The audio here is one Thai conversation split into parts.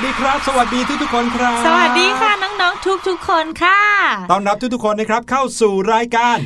วัสดีครับ สวัสดีทุกทุกๆคนครับ สวัสดีค่ะน้องๆทุกๆคนค่ะต้อนรับทุกทุกๆคนนะครับเข้าสู่รายการ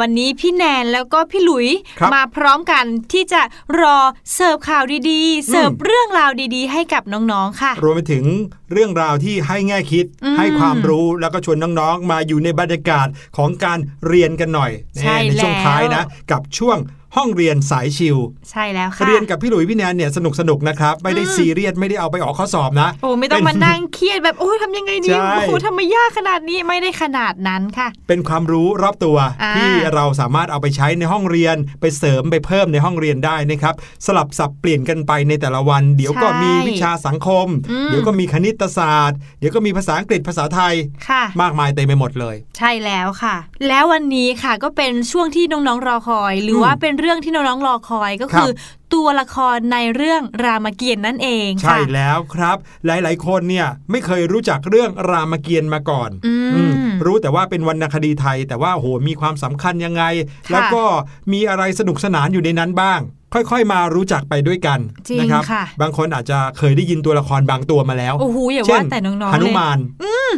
วันนี้พี่แนนแล้วก็พี่หลุยครับมาพร้อมกันที่จะรอเสิร์ฟข่าวดีๆ เสิร์ฟเรื่องราวดีๆ ให้กับน้องๆค่ะ รวมไปถึงเรื่องราวที่ให้แง่คิดอืมให้ความรู้แล้วก็ชวนน้องๆ มาอยู่ในบรรยากาศของการเรียนกันหน่อยใช่ในช่วงแล้วท้ายนะ กับช่วงห้องเรียนสายชิลใช่แล้วค่ะ เรียนกับพี่หลุยพี่แนนเนี่ยสนุกสนุกๆนะครับ ไม่ได้ซีเรียสไม่ได้เอาไปออกข้อสอบนะ โอ้ไม่ต้องเป็นมานั่งเครียดแบบ โอ้ยทำยังไงดีใช่โอ้โหทำไมยากขนาดนี้ไม่ได้ขนาดนั้นค่ะ เป็นความรู้รอบตัวอ่าที่เราสามารถเอาไปใช้ในห้องเรียน ไปเสริมไปเพิ่มในห้องเรียนได้นะครับ สลับสับเปลี่ยนกันไปในแต่ละวัน เดี๋ยวก็มีวิชาสังคมอืมเดี๋ยวก็มีคณิตศาสตร์ เดี๋ยวก็มีภาษาอังกฤษภาษาไทยค่ะมากมายเต็มไปหมดเลย ใช่แล้วค่ะ แล้ววันนี้ค่ะก็เป็นช่วงที่น้องๆรอคอย หรืออมว่าเป็นเรื่องที่น้องๆรอคอยก็คือตัวละครในเรื่องรามเกียรติ์นั่นเองใช่ค่ะแล้วครับ หลายๆ คนเนี่ยไม่เคยรู้จักเรื่องรามเกียรติ์มาก่อนอืมอืมรู้แต่ว่าเป็นวรรณคดีไทย แต่ว่าโหมีความสำคัญยังไงค่ะแล้วก็มีอะไรสนุกสนานอยู่ในนั้นบ้าง ค่อยๆ มารู้จักไปด้วยกันจริงนะครับค่ะบางคนอาจจะเคยได้ยินตัวละครบางตัวมาแล้ว โอ้โหอย่าเช่ว่าแต่น้องๆหนุเลยมานอืม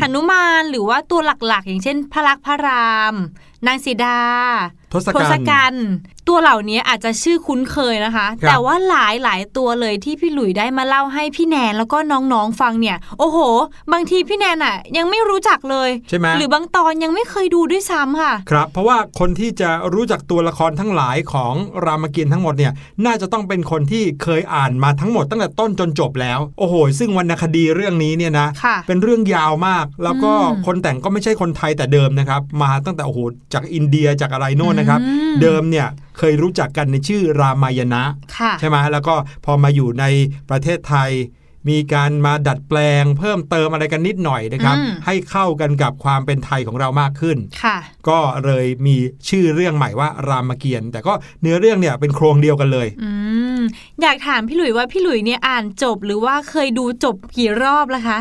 หนุมานหรือว่าตัวหลักๆ อย่างเช่น พระลักษมณ์พระราม นางสีดาทศกัณฐ์กัณฐ์ตัวเหล่านี้อาจจะชื่อคุ้นเคยนะคะครับแต่ว่าหลายหลายๆตัวเลยที่พี่หลุยได้มาเล่าให้พี่แนนแล้วก็น้องๆฟังเนี่ย โอ้โห บางทีพี่แนนอะ ยังไม่รู้จักเลยใช่ไหมหรือบางตอนยังไม่เคยดูด้วยซ้ำค่ะ ครับ เพราะว่าคนที่จะรู้จักตัวละครทั้งหลายของรามเกียรติ์ทั้งหมดเนี่ยน่าจะต้องเป็นคนที่เคยอ่านมาทั้งหมดตั้งแต่ต้นจนจบแล้ว โอ้โห ซึ่งวรรณคดีเรื่องนี้เนี่ยนะค่ะเป็นเรื่องยาวมาก แล้วก็อืมคนแต่งก็ไม่ใช่คนไทยแต่เดิมนะครับ มาตั้งแต่โอ้โหจากอินเดียจากอะไรโน่นนะครับอืมเดิมเนี่ยเคยรู้จักกันในชื่อรามายณะค่ะใช่ไหมแล้วก็พอมาอยู่ในประเทศไทย มีการมาดัดแปลง เพิ่มเติมอะไรกันนิดหน่อยนะครับอืมให้เข้ากันกับความเป็นไทยของเรามากขึ้นค่ะก็เลยมีชื่อเรื่องใหม่ว่ารามเกียรติ์แต่ก็เนื้อเรื่องเนี่ยเป็นโครงเดียวกันเลยอืมอยากถามพี่หลุยว่าพี่หลุยเนี่ยอ่านจบหรือว่าเคยดูจบกี่รอบแล้วคะ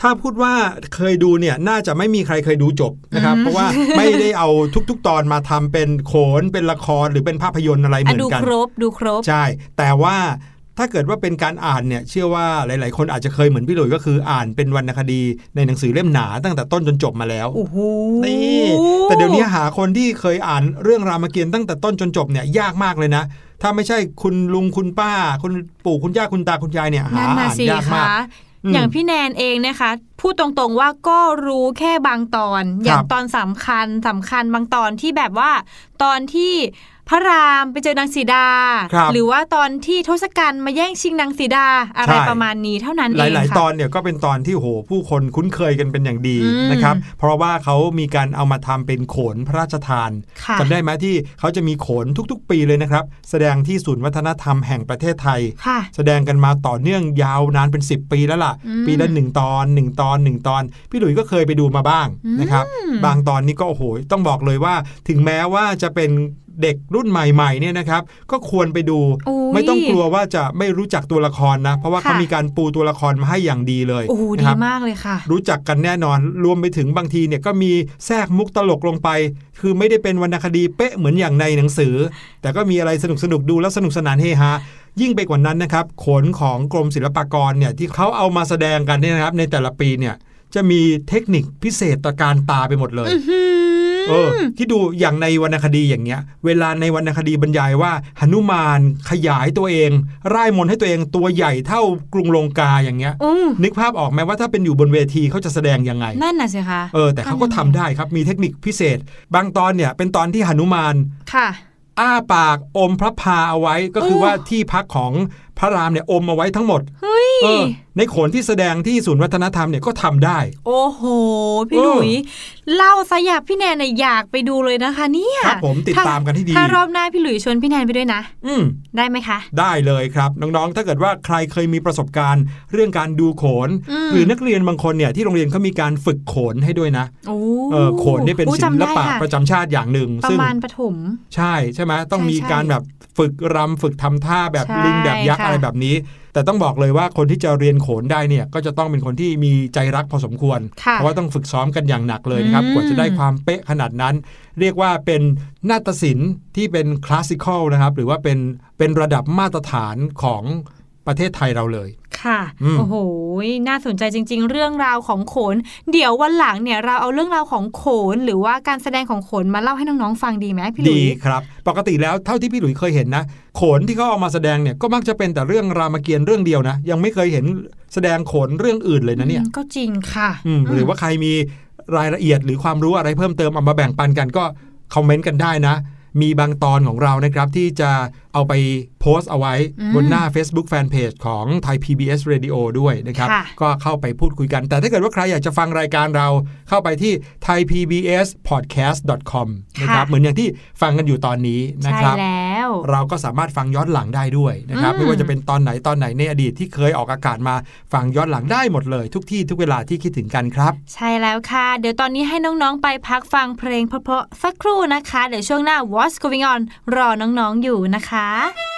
ถ้าพูดว่าเคยดูเนี่ยน่าจะไม่มีใครเคยดูจบนะครับอืมเพราะว่าไม่ได้เอาทุก ๆ ตอนมาทำเป็นโขนเป็นละครหรือเป็นภาพยนตร์อะไรเหอะมือดูนกันครบดูครบใช่ แต่ว่าถ้าเกิดว่าเป็นการอ่านเนี่ยเชื่อว่าหลาย ๆ คนอาจจะเคยเหมือนพี่หลุยก็คืออ่านเป็นวรรณคดีในหนังสือเล่มหนาตั้งแต่ต้นจนจบมาแล้วโอ้โหนี่แต่เดี๋ยวนี้หาคนที่เคยอ่านเรื่องรามเกียรติ์ตั้งแต่ต้นจนจบเนี่ยยากมากเลยนะ ถ้าไม่ใช่คุณลุงคุณป้า คุณปู่คุณย่าคุณตาคุณยายเนี่ยหานั่นน่ะอ่านสิยากมากคะ อืมอย่างพี่แนนเองนะคะ พูดตรงๆว่าก็รู้แค่บางตอน อย่างตอนสำคัญสำคัญบางตอนที่แบบว่า ตอนที่ พระรามไปเจอนางสีดาครับหรือว่าตอนที่ทศกัณฐ์มาแย่งชิงนางสีดาอะไรใช่ประมาณนี้เท่านั้นหเองลายค่ะๆตอนเนี่ยก็เป็นตอนที่โหผู้คนคุ้นเคยกันเป็นอย่างดีอืมนะครับ เพราะว่าเขามีการเอามาทำเป็นโขนพระราชทานค่ะจำได้ไหมที่เขาจะมีโขนทุกๆ ปีเลยนะครับ แสดงที่ศูนย์วัฒนธรรมแห่งประเทศไทยค่ะแสดงกันมาต่อเนื่องยาวนานเป็น 10 ปีแล้วล่ะอืมปีละหนึ่งตอนหนึ่งตอนหนึ่งตอน พี่หลุยส์ก็เคยไปดูมาบ้างอืมนะครับ บางตอนนี้ก็โอ้โหต้องบอกเลยว่า ถึงแม้ว่าจะเป็น เด็กรุ่นใหม่ๆเนี่ยนะครับก็ควรไปดูโอ้ยไม่ต้องกลัวว่าจะไม่รู้จักตัวละครนะ เพราะว่าค่ะเขามีการปูตัวละครมาให้อย่างดีเลยโอ้โหนะดีครับมากเลยค่ะ รู้จักกันแน่นอนรวมไปถึงบางทีเนี่ยก็มีแทรกมุกตลกลงไป คือไม่ได้เป็นวรรณคดีเป๊ะเหมือนอย่างในหนังสือ แต่ก็มีอะไรสนุกสนุกๆดูแล้วสนุกสนานเฮฮายิ่งไปกว่านั้นนะครับขนของกรมศิลปากรเนี่ยที่เขาเอามาแสดงกันเนี่ยนะครับในแต่ละปีเนี่ยจะมีเทคนิคพิเศษตะการตาไปหมดเลยอื้อหือ เออที่ดูอย่างในวรรณคดีอย่างเงี้ย เวลาในวรรณคดีบรรยายว่าหนุมานขยายตัวเองร่ายมนต์ให้ตัวเองตัวใหญ่เท่ากรุงลงกาอย่างเงี้ยอืมนึกภาพออกไหมว่าถ้าเป็นอยู่บนเวทีเขาจะแสดงยังไง นั่นน่ะสิคะเออแต่เขาก็ทำได้ครับมีเทคนิคพิเศษ บางตอนเนี่ยเป็นตอนที่หนุมานค่ะอ้าปากอมพระพาเอาไว้ก็คือโอ้ว่าที่พักของ พระรามเนี่ยอมเอาไว้ทั้งหมดเฮ้ยเออในโขนที่แสดงที่ศูนย์วัฒนธรรมเนี่ยก็ทำได้ โอ้โห พี่เอหอลุย เล่าซะอยากพี่แนนน่ะอยากไปดูเลยนะคะ เนี่ยครับผมติดถ้ตามกันให้ดีถ้ารอบหน้าพี่หลุยชวนพี่แนนไปด้วยนะ อืมได้ไหมคะ ได้เลยครับน้องๆ ถ้าเกิดว่าใครเคยมีประสบการณ์ เรื่องการดูโขนอืมหรือนักเรียนบางคนเนี่ยที่โรงเรียนเขามีการฝึกโขนให้ด้วยนะโอ้เออโขนนี่เป็นโอ้ศิจำลได้ปะค่ประจำชาติอย่างหนึ่งประซึ่งมาณปฐมใช่ใช่ไหมต้องใช่มีใช่การแบบฝึกรำฝึกทำท่าแบบใช่ลิงแบบยักษ์ค่ะอะไรแบบนี้ แต่ต้องบอกเลยว่าคนที่จะเรียนโขนได้เนี่ยก็จะต้องเป็นคนที่มีใจรักพอสมควรค่ะเพราะว่าต้องฝึกซ้อมกันอย่างหนักเลยนะครับอืมกว่าจะได้ความเป๊ะขนาดนั้น เรียกว่าเป็นนาฏศิลป์ที่เป็นคลาสสิคอลนะครับหรือว่าเป็นเป็นระดับมาตรฐานของปประเทศไทยเราเลย ค่ะอืมโอ้โหน่าสนใจจริง ๆ เรื่องราวของโขน เดี๋ยววันหลังเนี่ยเราเอาเรื่องราวของโขน หรือว่าการแสดงของโขนมาเล่าให้น้องๆฟังดีไหมพี่หลุดียครับ ปกติแล้วเท่าที่พี่หลุยเคยเห็นนะโขนที่เขาเอามาแสดงเนี่ยก็มักจะเป็นแต่เรื่องรามเกียรติ์เรื่องเดียวนะ ยังไม่เคยเห็นแสดงโขนเรื่องอื่นเลยนะเนี่ยอืมก็จริงค่ะอืมหรือว่าใครมีรายละเอียดหรือความรู้อะไรเพิ่มเติมเอามาแบ่งปันกันก็คอมเมนต์กันได้นะ มีบางตอนของเรานะครับที่จะเอาไปโพสต์เอาไว้อืมบนหน้า Facebook Fanpage ของไทย PBS Radio ด้วยนะครับค่ะก็เข้าไปพูดคุยกัน แต่ถ้าเกิดว่าใครอยากจะฟังรายการเราเข้าไปที่ thaipbspodcast.com นะครับค่ะเหมือนอย่างที่ฟังกันอยู่ตอนนี้นะใช่ครับแล้วเราก็สามารถฟังย้อนหลังได้ด้วยนะครับอืมไม่ว่าจะเป็นตอนไหนตอนไหนในอดีตที่เคยออกอากาศมาฟังย้อนหลังได้หมดเลย ทุกที่ทุกเวลาที่คิดถึงกันครับ ใช่แล้วค่ะ เดี๋ยวตอนนี้ให้น้องๆ ไปพักฟังเพลงเพราะๆสักครู่นะคะ เดี๋ยวช่วงหน้า What's Going On รอน้องๆอยู่นะคะชิ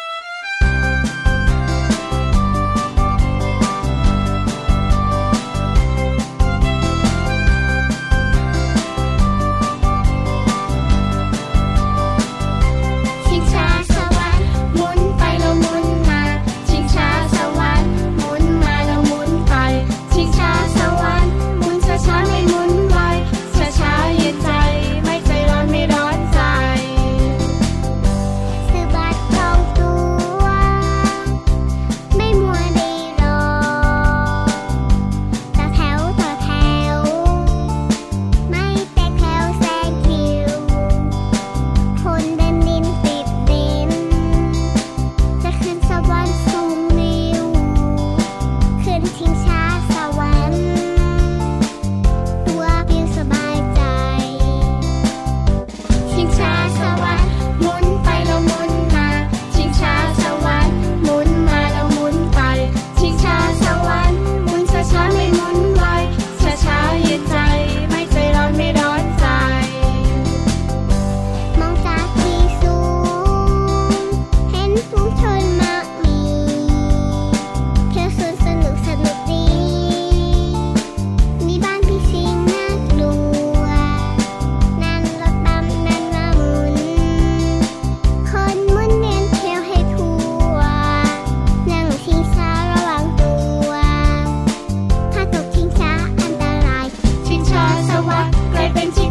งช้าส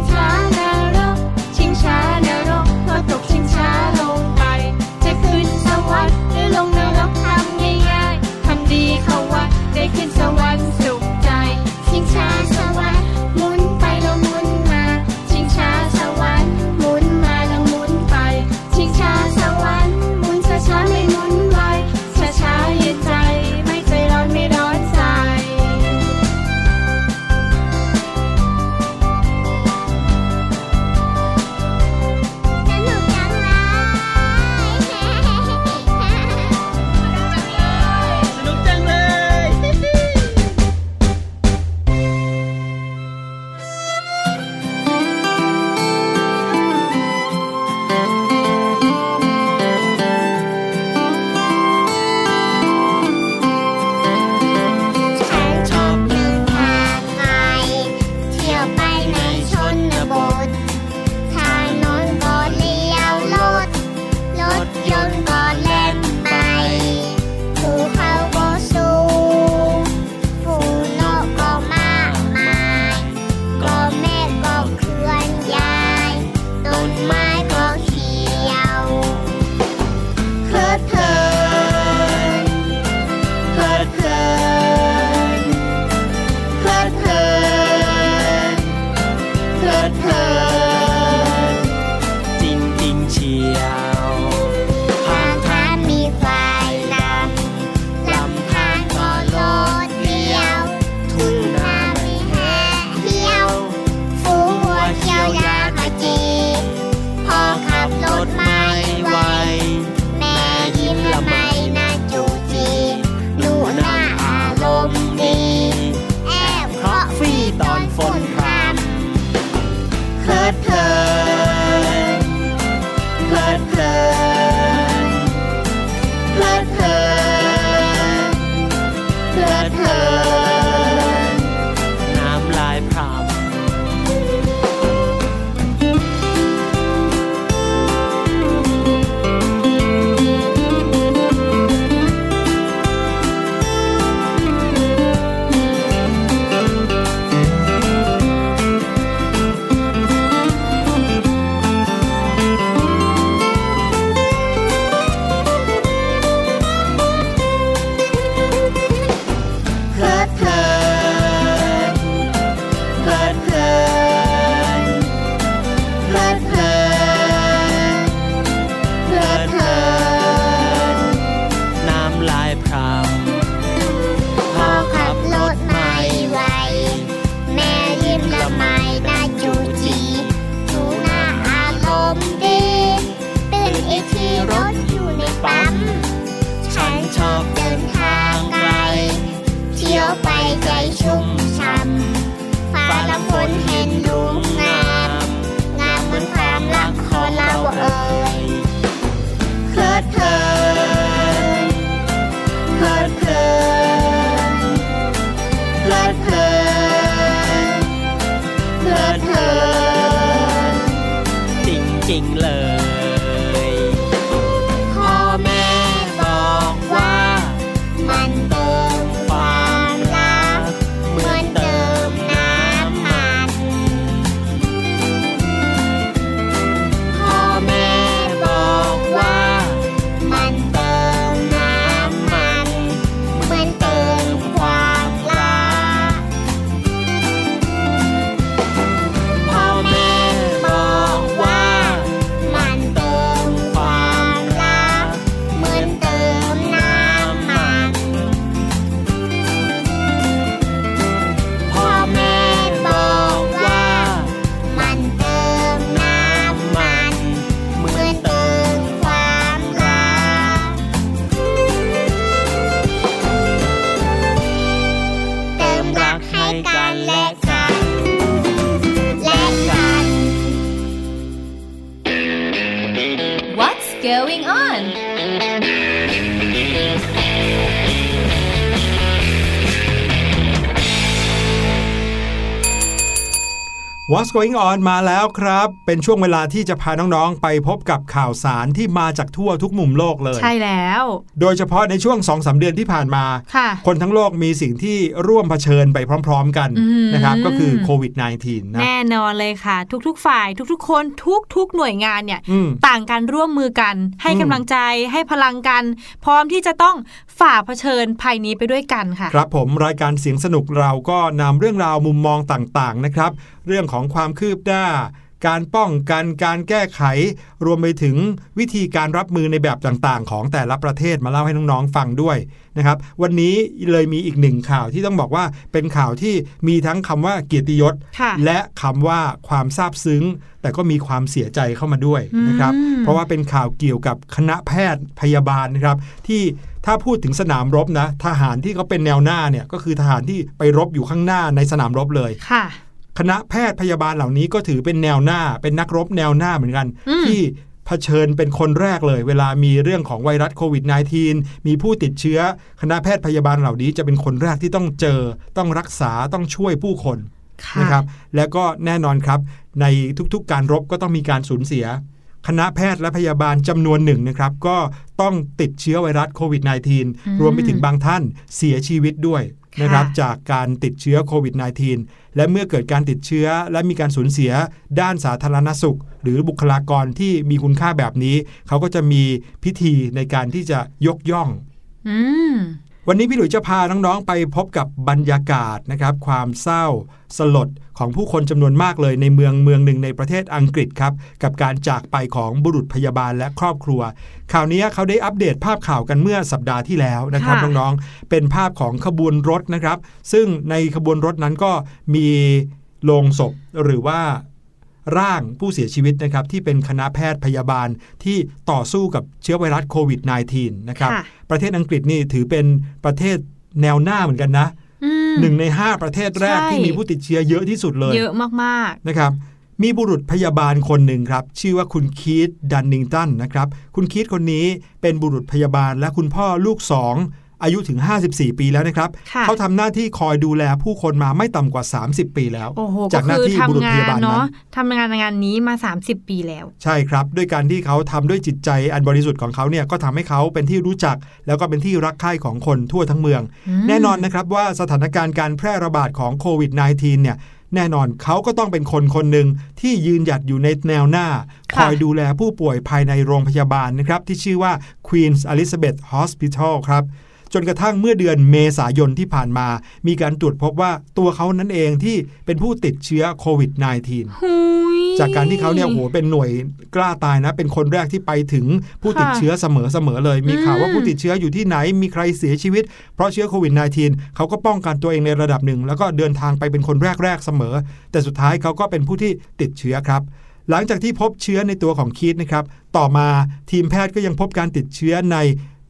What's going on มาแล้วครับ เป็นช่วงเวลาที่จะพาน้องๆ ไปพบกับข่าวสารที่มาจากทั่วทุกมุมโลกเลย ใช่แล้ว โดยเฉพาะในช่วง2อสเดือนที่ผ่านมาค่ะคนทั้งโลกมีสิ่งที่ร่วมเผชิญไปพร้อม ๆ กันอืมนะครับ ก็คือโควิด -19 นะแน่นอนเลยค่ะ ทุกๆ ฝ่าย ทุกๆ คนทุกๆ หน่วยงานเนี่ยอืมต่างกันร่วมมือกัน ให้อืมกำลังใจให้พลังกัน พร้อมที่จะต้องฝ่าเผชิญภัยนี้ไปด้วยกันค่ะ ครับผมรายการเสียงสนุกเราก็นำเรื่องราวมุมมองต่างๆนะครับ เรื่องของความคืบหน้า การป้องกันการแก้ไข รวมไปถึงวิธีการรับมือในแบบต่างๆ ของแต่ละประเทศมาเล่าให้น้องๆฟังด้วยนะครับ วันนี้เลยมีอีกหนึ่งข่าวที่ต้องบอกว่าเป็นข่าวที่มีทั้งคำว่าเกียรติยศค่ะและคำว่าความซาบซึ้ง แต่ก็มีความเสียใจเข้ามาด้วยนะครับอืมเพราะว่าเป็นข่าวเกี่ยวกับคณะแพทย์พยาบาลนะครับ ที่ถ้าพูดถึงสนามรบนะ ทหารที่เขาเป็นแนวหน้าเนี่ยก็คือทหารที่ไปรบอยู่ข้างหน้าในสนามรบเลย ค่ะคณะแพทย์พยาบาลเหล่านี้ก็ถือเป็นแนวหน้า เป็นนักรบแนวหน้าเหมือนกันอืมที่เผชิญเป็นคนแรกเลย เวลามีเรื่องของไวรัสโควิด -19 มีผู้ติดเชื้อ คณะแพทย์พยาบาลเหล่านี้จะเป็นคนแรกที่ต้องเจอ ต้องรักษาต้องช่วยผู้คนค่ะนะครับ แล้วก็แน่นอนครับ ในทุกๆการรบก็ต้องมีการสูญเสีย คณะแพทย์และพยาบาลจำนวนหนึ่งนะครับ ก็ต้องติดเชื้อไวรัสโควิด -19 รวมไปถึงบางท่านเสียชีวิตด้วย นะครับจากการติดเชื้อโควิด -19 และเมื่อเกิดการติดเชื้อและมีการสูญเสียด้านสาธารณสุข หรือบุคลากรที่มีคุณค่าแบบนี้ เขาก็จะมีพิธีในการที่จะยกย่องอืม วันนี้พี่หลุยจะพาน้องๆไปพบกับบรรยากาศนะครับ ความเศร้าสลดของผู้คนจำนวนมากเลยในเมืองเมืองหนึ่งในประเทศอังกฤษครับ กับการจากไปของบุรุษพยาบาลและครอบครัว ข่าวนี้เขาได้อัปเดตภาพข่าวกันเมื่อสัปดาห์ที่แล้วนะครับค่ะน้องๆเป็นภาพของขบวนรถนะครับ ซึ่งในขบวนรถนั้นก็มีโลงศพหรือว่า ร่างผู้เสียชีวิตนะครับที่เป็นคณะแพทย์พยาบาลที่ต่อสู้กับเชื้อไวรัสโควิด -19 นะครับค่ะประเทศอังกฤษนี่ถือเป็นประเทศแนวหน้าเหมือนกันนะอืมหนึ่งใน 5 ประเทศแรกใช่ที่มีผู้ติดเชื้อเยอะที่สุดเลย เยอะมากนะครับมีบุรุษพยาบาลคนหนึ่งครับ ชื่อว่าคุณคีตดันนิงตันนะครับ คุณคีตคนนี้เป็นบุรุษพยาบาลและคุณพ่อลูกสอง อายุถึง 54 ปีแล้วนะครับค่ะเขาทำหน้าที่คอยดูแลผู้คนมาไม่ต่ำกว่า 30 ปีแล้วๆโอ้โหจาก็กหน้าคือที่บุรุษทำพงายานบาลนั้เนาะนทำงานงานนี้มา 30 ปีแล้ว ใช่ครับ ด้วยการที่เขาทำด้วยจิตใจอันบริสุทธิ์ของเขาเนี่ยก็ทำให้เขาเป็นที่รู้จัก แล้วก็เป็นที่รักใคร่ของคนทั่วทั้งเมืองอืมแน่นอนนะครับว่าสถานการณ์การแพร่ระบาดของโควิด -19 เนี่ยแน่นอนเขาก็ต้องเป็นคนคนหนึ่งที่ยืนหยัดอยู่ในแนวหน้าคค่ะอยดูแลผู้ป่วยภายในโรงพยาบาลนะครับ ที่ชื่อว่า Queen's Elizabeth Hospital ครับ จนกระทั่งเมื่อเดือนเมษายนที่ผ่านมา มีการตรวจพบว่าตัวเขานั้นเองที่เป็นผู้ติดเชื้อโควิด -19 หุยจากการที่เขาเนี่ยโอ้โหเป็นหน่วยกล้าตายนะ เป็นคนแรกที่ไปถึงผู้ติดค่ะเชื้อเสมอเสมอเลย มีข่าวว่าอืมผู้ติดเชื้ออยู่ที่ไหนมีใครเสียชีวิต เพราะเชื้อโควิด -19 เขาก็ป้องกันตัวเองในระดับหนึ่ง แล้วก็เดินทางไปเป็นคนแรกๆเสมอ แต่สุดท้ายเขาก็เป็นผู้ที่ติดเชื้อครับหลังจากที่พบเชื้อในตัวของคีตนะครับ ต่อมาทีมแพทย์ก็ยังพบการติดเชื้อใน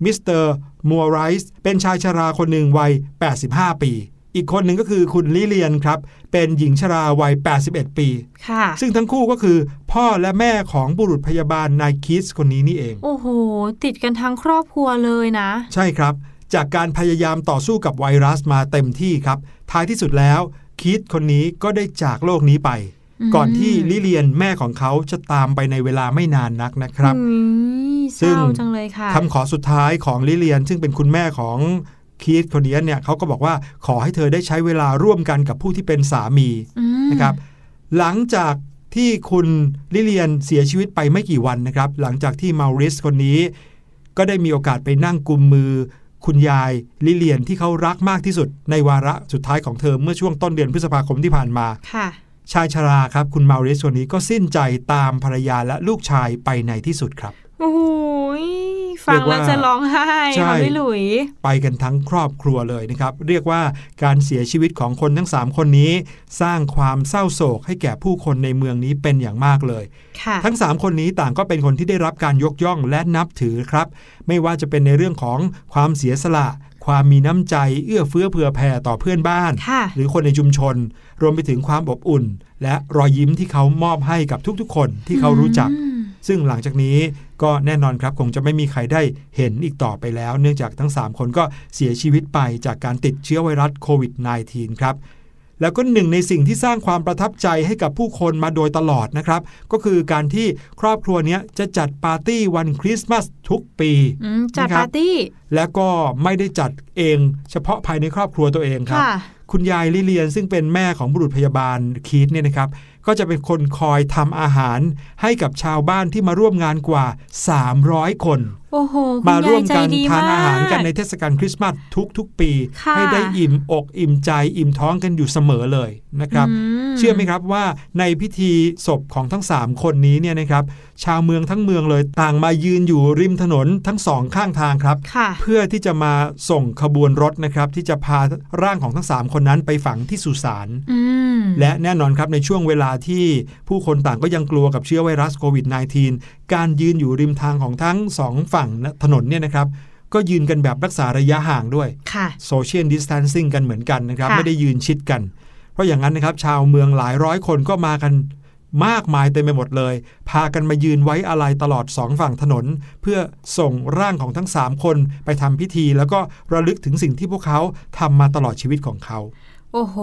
มิสเตอร์มัวไรส์เป็นชายชราคนหนึ่งวัย 85 ปี อีกคนหนึ่งก็คือคุณลิเลียนครับ เป็นหญิงชราวัย 81 ปี ค่ะ ซึ่งทั้งคู่ก็คือพ่อและแม่ของบุรุษพยาบาลนายคิสคนนี้นี่เอง โอ้โห ติดกันทั้งครอบครัวเลยนะ ใช่ครับ จากการพยายามต่อสู้กับไวรัสมาเต็มที่ครับ ท้ายที่สุดแล้วคิดคนนี้ก็ได้จากโลกนี้ไปอืม ก่อนที่ลิเลียนแม่ของเขาจะตามไปในเวลาไม่นานนักนะครับอืมเศซึ่งร้าจังเลยค่ะคำขอสุดท้ายของลิเลียน ซึ่งเป็นคุณแม่ของคีธคนนี้เนี่ยเขาก็บอกว่าขอให้เธอได้ใช้เวลาร่วมกันกับผู้ที่เป็นสามีอืมนะครับ หลังจากที่คุณลิเลียนเสียชีวิตไปไม่กี่วันนะครับ หลังจากที่มาริสคนนี้ ก็ได้มีโอกาสไปนั่งกุมมือ คุณยายลิเลียนที่เขารักมากที่สุดในวาระสุดท้ายของเธอเมื่อช่วงต้นเดือนพฤษภาคมที่ผ่านมาค่ะ ชายชราครับ คุณมาริสคนนี้ก็สิ้นใจตามภรรยาและลูกชายไปในที่สุดครับ โอ้โหยฟังเรียกว่าแล้วจะร้องไห้ใช่ค่ะพี่หลุย ไปกันทั้งครอบครัวเลยนะครับ เรียกว่าการเสียชีวิตของคนทั้ง 3 คนนี้ สร้างความเศร้าโศกให้แก่ผู้คนในเมืองนี้เป็นอย่างมากเลยค่ะทั้ง 3 คนนี้ต่างก็เป็นคนที่ได้รับการยกย่องและนับถือครับ ไม่ว่าจะเป็นในเรื่องของความเสียสละ ความมีน้ำใจเอื้อเฟื้อเผื่อแผ่ต่อเพื่อนบ้านค่ะหรือคนในชุมชน รวมไปถึงความอบอุ่น และรอยยิ้มที่เขามอบให้กับทุกๆ คนที่เขารู้จักอืมซึ่งหลังจากนี้ก็แน่นอนครับคงจะไม่มีใครได้เห็นอีกต่อไปแล้ว เนื่องจากทั้ง 3 คนก็เสียชีวิตไปจากการติดเชื้อไวรัสโควิด -19 ครับ แล้วก็หนึ่งในสิ่งที่สร้างความประทับใจให้กับผู้คนมาโดยตลอดนะครับ ก็คือการที่ครอบครัวเนี้ยจะจัดปาร์ตี้วันคริสต์มาสทุกปีอืมจัดนะครับปาร์ตี้และก็ไม่ได้จัดเอง เฉพาะภายในครอบครัวตัวเองครับค่ะคุณยายลิเลียนซึ่งเป็นแม่ของบุรุษพยาบาลคีตเนี่ยนะครับ ก็จะเป็นคนคอยทำอาหารให้กับชาวบ้านที่มาร่วมงานกว่า 300 คน โอ้โหคุณมาร่วมยยใจกันดีทานอาหารกันในมเทศกาลคริสต์มาสทุกๆ ปีค่ะให้ได้อิ่มอกอิ่มใจอิ่มท้องกันอยู่เสมอเลยนะครับมเชื่อไหมครับว่าในพิธีศพของทั้ง 3 คนนี้เนี่ยนะครับ ชาวเมืองทั้งเมืองเลยต่างมายืนอยู่ริมถนนทั้งสองข้างทางครับค่ะเพื่อที่จะมาส่งขบวนรถนะครับ ที่จะพาร่างของทั้ง 3 คนนั้นไปฝังที่สุสานอืมและแน่นอนครับในช่วงเวลาที่ผู้คนต่างก็ยังกลัวกับเชื้อไวรัสโควิด -19 การยืนอยู่ริมทางของทั้งสองฝั่งถนนเนี่ยนะครับ ก็ยืนกันแบบรักษาระยะห่างด้วยค่ะโซเชียลดิส a ทนซิ่งกันเหมือนกันนะครับค่ะไม่ได้ยืนชิดกัน เพราะอย่างนั้นนะครับ ชาวเมืองหลายร้อยคนก็มากันมากมายเต็มไปหมดเลย พากันมายืนไว้อะไรตลอดสองฝั่งถนน เพื่อส่งร่างของทั้ง 3 คนไปทำพิธี แล้วก็ระลึกถึงสิ่งที่พวกเขาทำมาตลอดชีวิตของเขา โอ้โห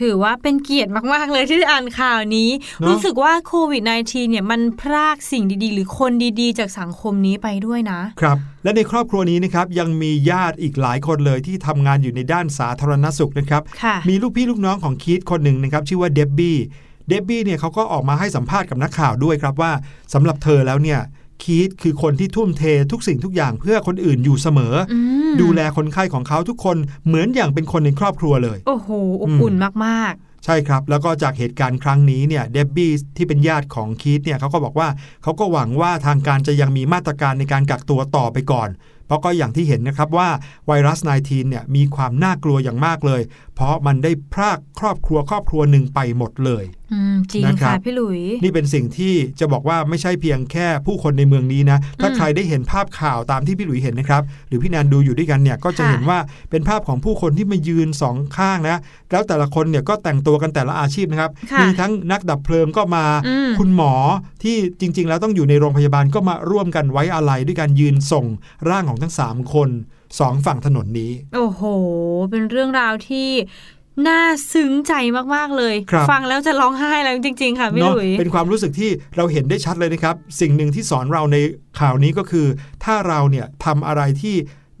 ถือว่าเป็นเกียรติมาก ๆ เลยที่ได้อ่านข่าวนี้เนอะรู้สึกว่าโควิด -19 เนี่ยมันพรากสิ่งดี ๆ หรือคนดีๆ จากสังคมนี้ไปด้วยนะ ครับ และในครอบครัวนี้นะครับ ยังมีญาติอีกหลายคนเลยที่ทำงานอยู่ในด้านสาธารณสุขนะครับค่ะมีลูกพี่ลูกน้องของคีตคนหนึ่งนะครับ ชื่อว่าเดบบี้ เดบบี้เนี่ยเขาก็ออกมาให้สัมภาษณ์กับนักข่าวด้วยครับว่าสำหรับเธอแล้วเนี่ย คีตคือคนที่ทุ่มเททุกสิ่งทุกอย่างเพื่อคนอื่นอยู่เสมอออืมดูแลคนไข้ของเขาทุกคนเหมือนอย่างเป็นคนในครอบครัวเลย โอ้โหอบอุ่นมากใช่ครับ แล้วก็จากเหตุการณ์ครั้งนี้เนี่ยเดบบี้ที่เป็นญาติของคีตเนี่ยเขาก็บอกว่าเขาก็หวังว่าทางการจะยังมีมาตรการในการกักตัวต่อไปก่อน เพราะก็อย่างที่เห็นนะครับว่าไวรัส -19 เนี่ยมีความน่ากลัวอย่างมากเลย เพราะมันได้พรากครอบครัวครอบครัวหนึ่งไปหมดเลยๆอืมจริงนะครับค่ะพี่หลุย นี่เป็นสิ่งที่จะบอกว่าไม่ใช่เพียงแค่ผู้คนในเมืองนี้นะ ถ้าอืมใครได้เห็นภาพข่าวตามที่พี่หลุยเห็นนะครับ หรือพี่แนนดูอยู่ด้วยกันเนี่ยก็จะค่ะเห็นว่าเป็นภาพของผู้คนที่มายืนสองข้างนะ แล้วแต่ละคนเนี่ยก็แต่งตัวกันแต่ละอาชีพนะครับค่ะมีทั้งนักดับเพลิงก็มาอืมคุณหมอที่จริง ๆ แล้วต้องอยู่ในโรงพยาบาลก็มาร่วมกันไว้อาลัยด้วยการยืนส่งร่างของทั้งสามคนสองฝั่งถนนนี้ โอ้โห เป็นเรื่องราวที่ น่าซึ้งใจมาก ๆ เลยครับฟังแล้วจะร้องไห้แล้วจริง ๆ ค่ะพี่เนาะหลุยเป็นความรู้สึกที่เราเห็นได้ชัดเลยนะครับ สิ่งหนึ่งที่สอนเราในข่าวนี้ก็คือ ถ้าเราเนี่ยทำอะไรที่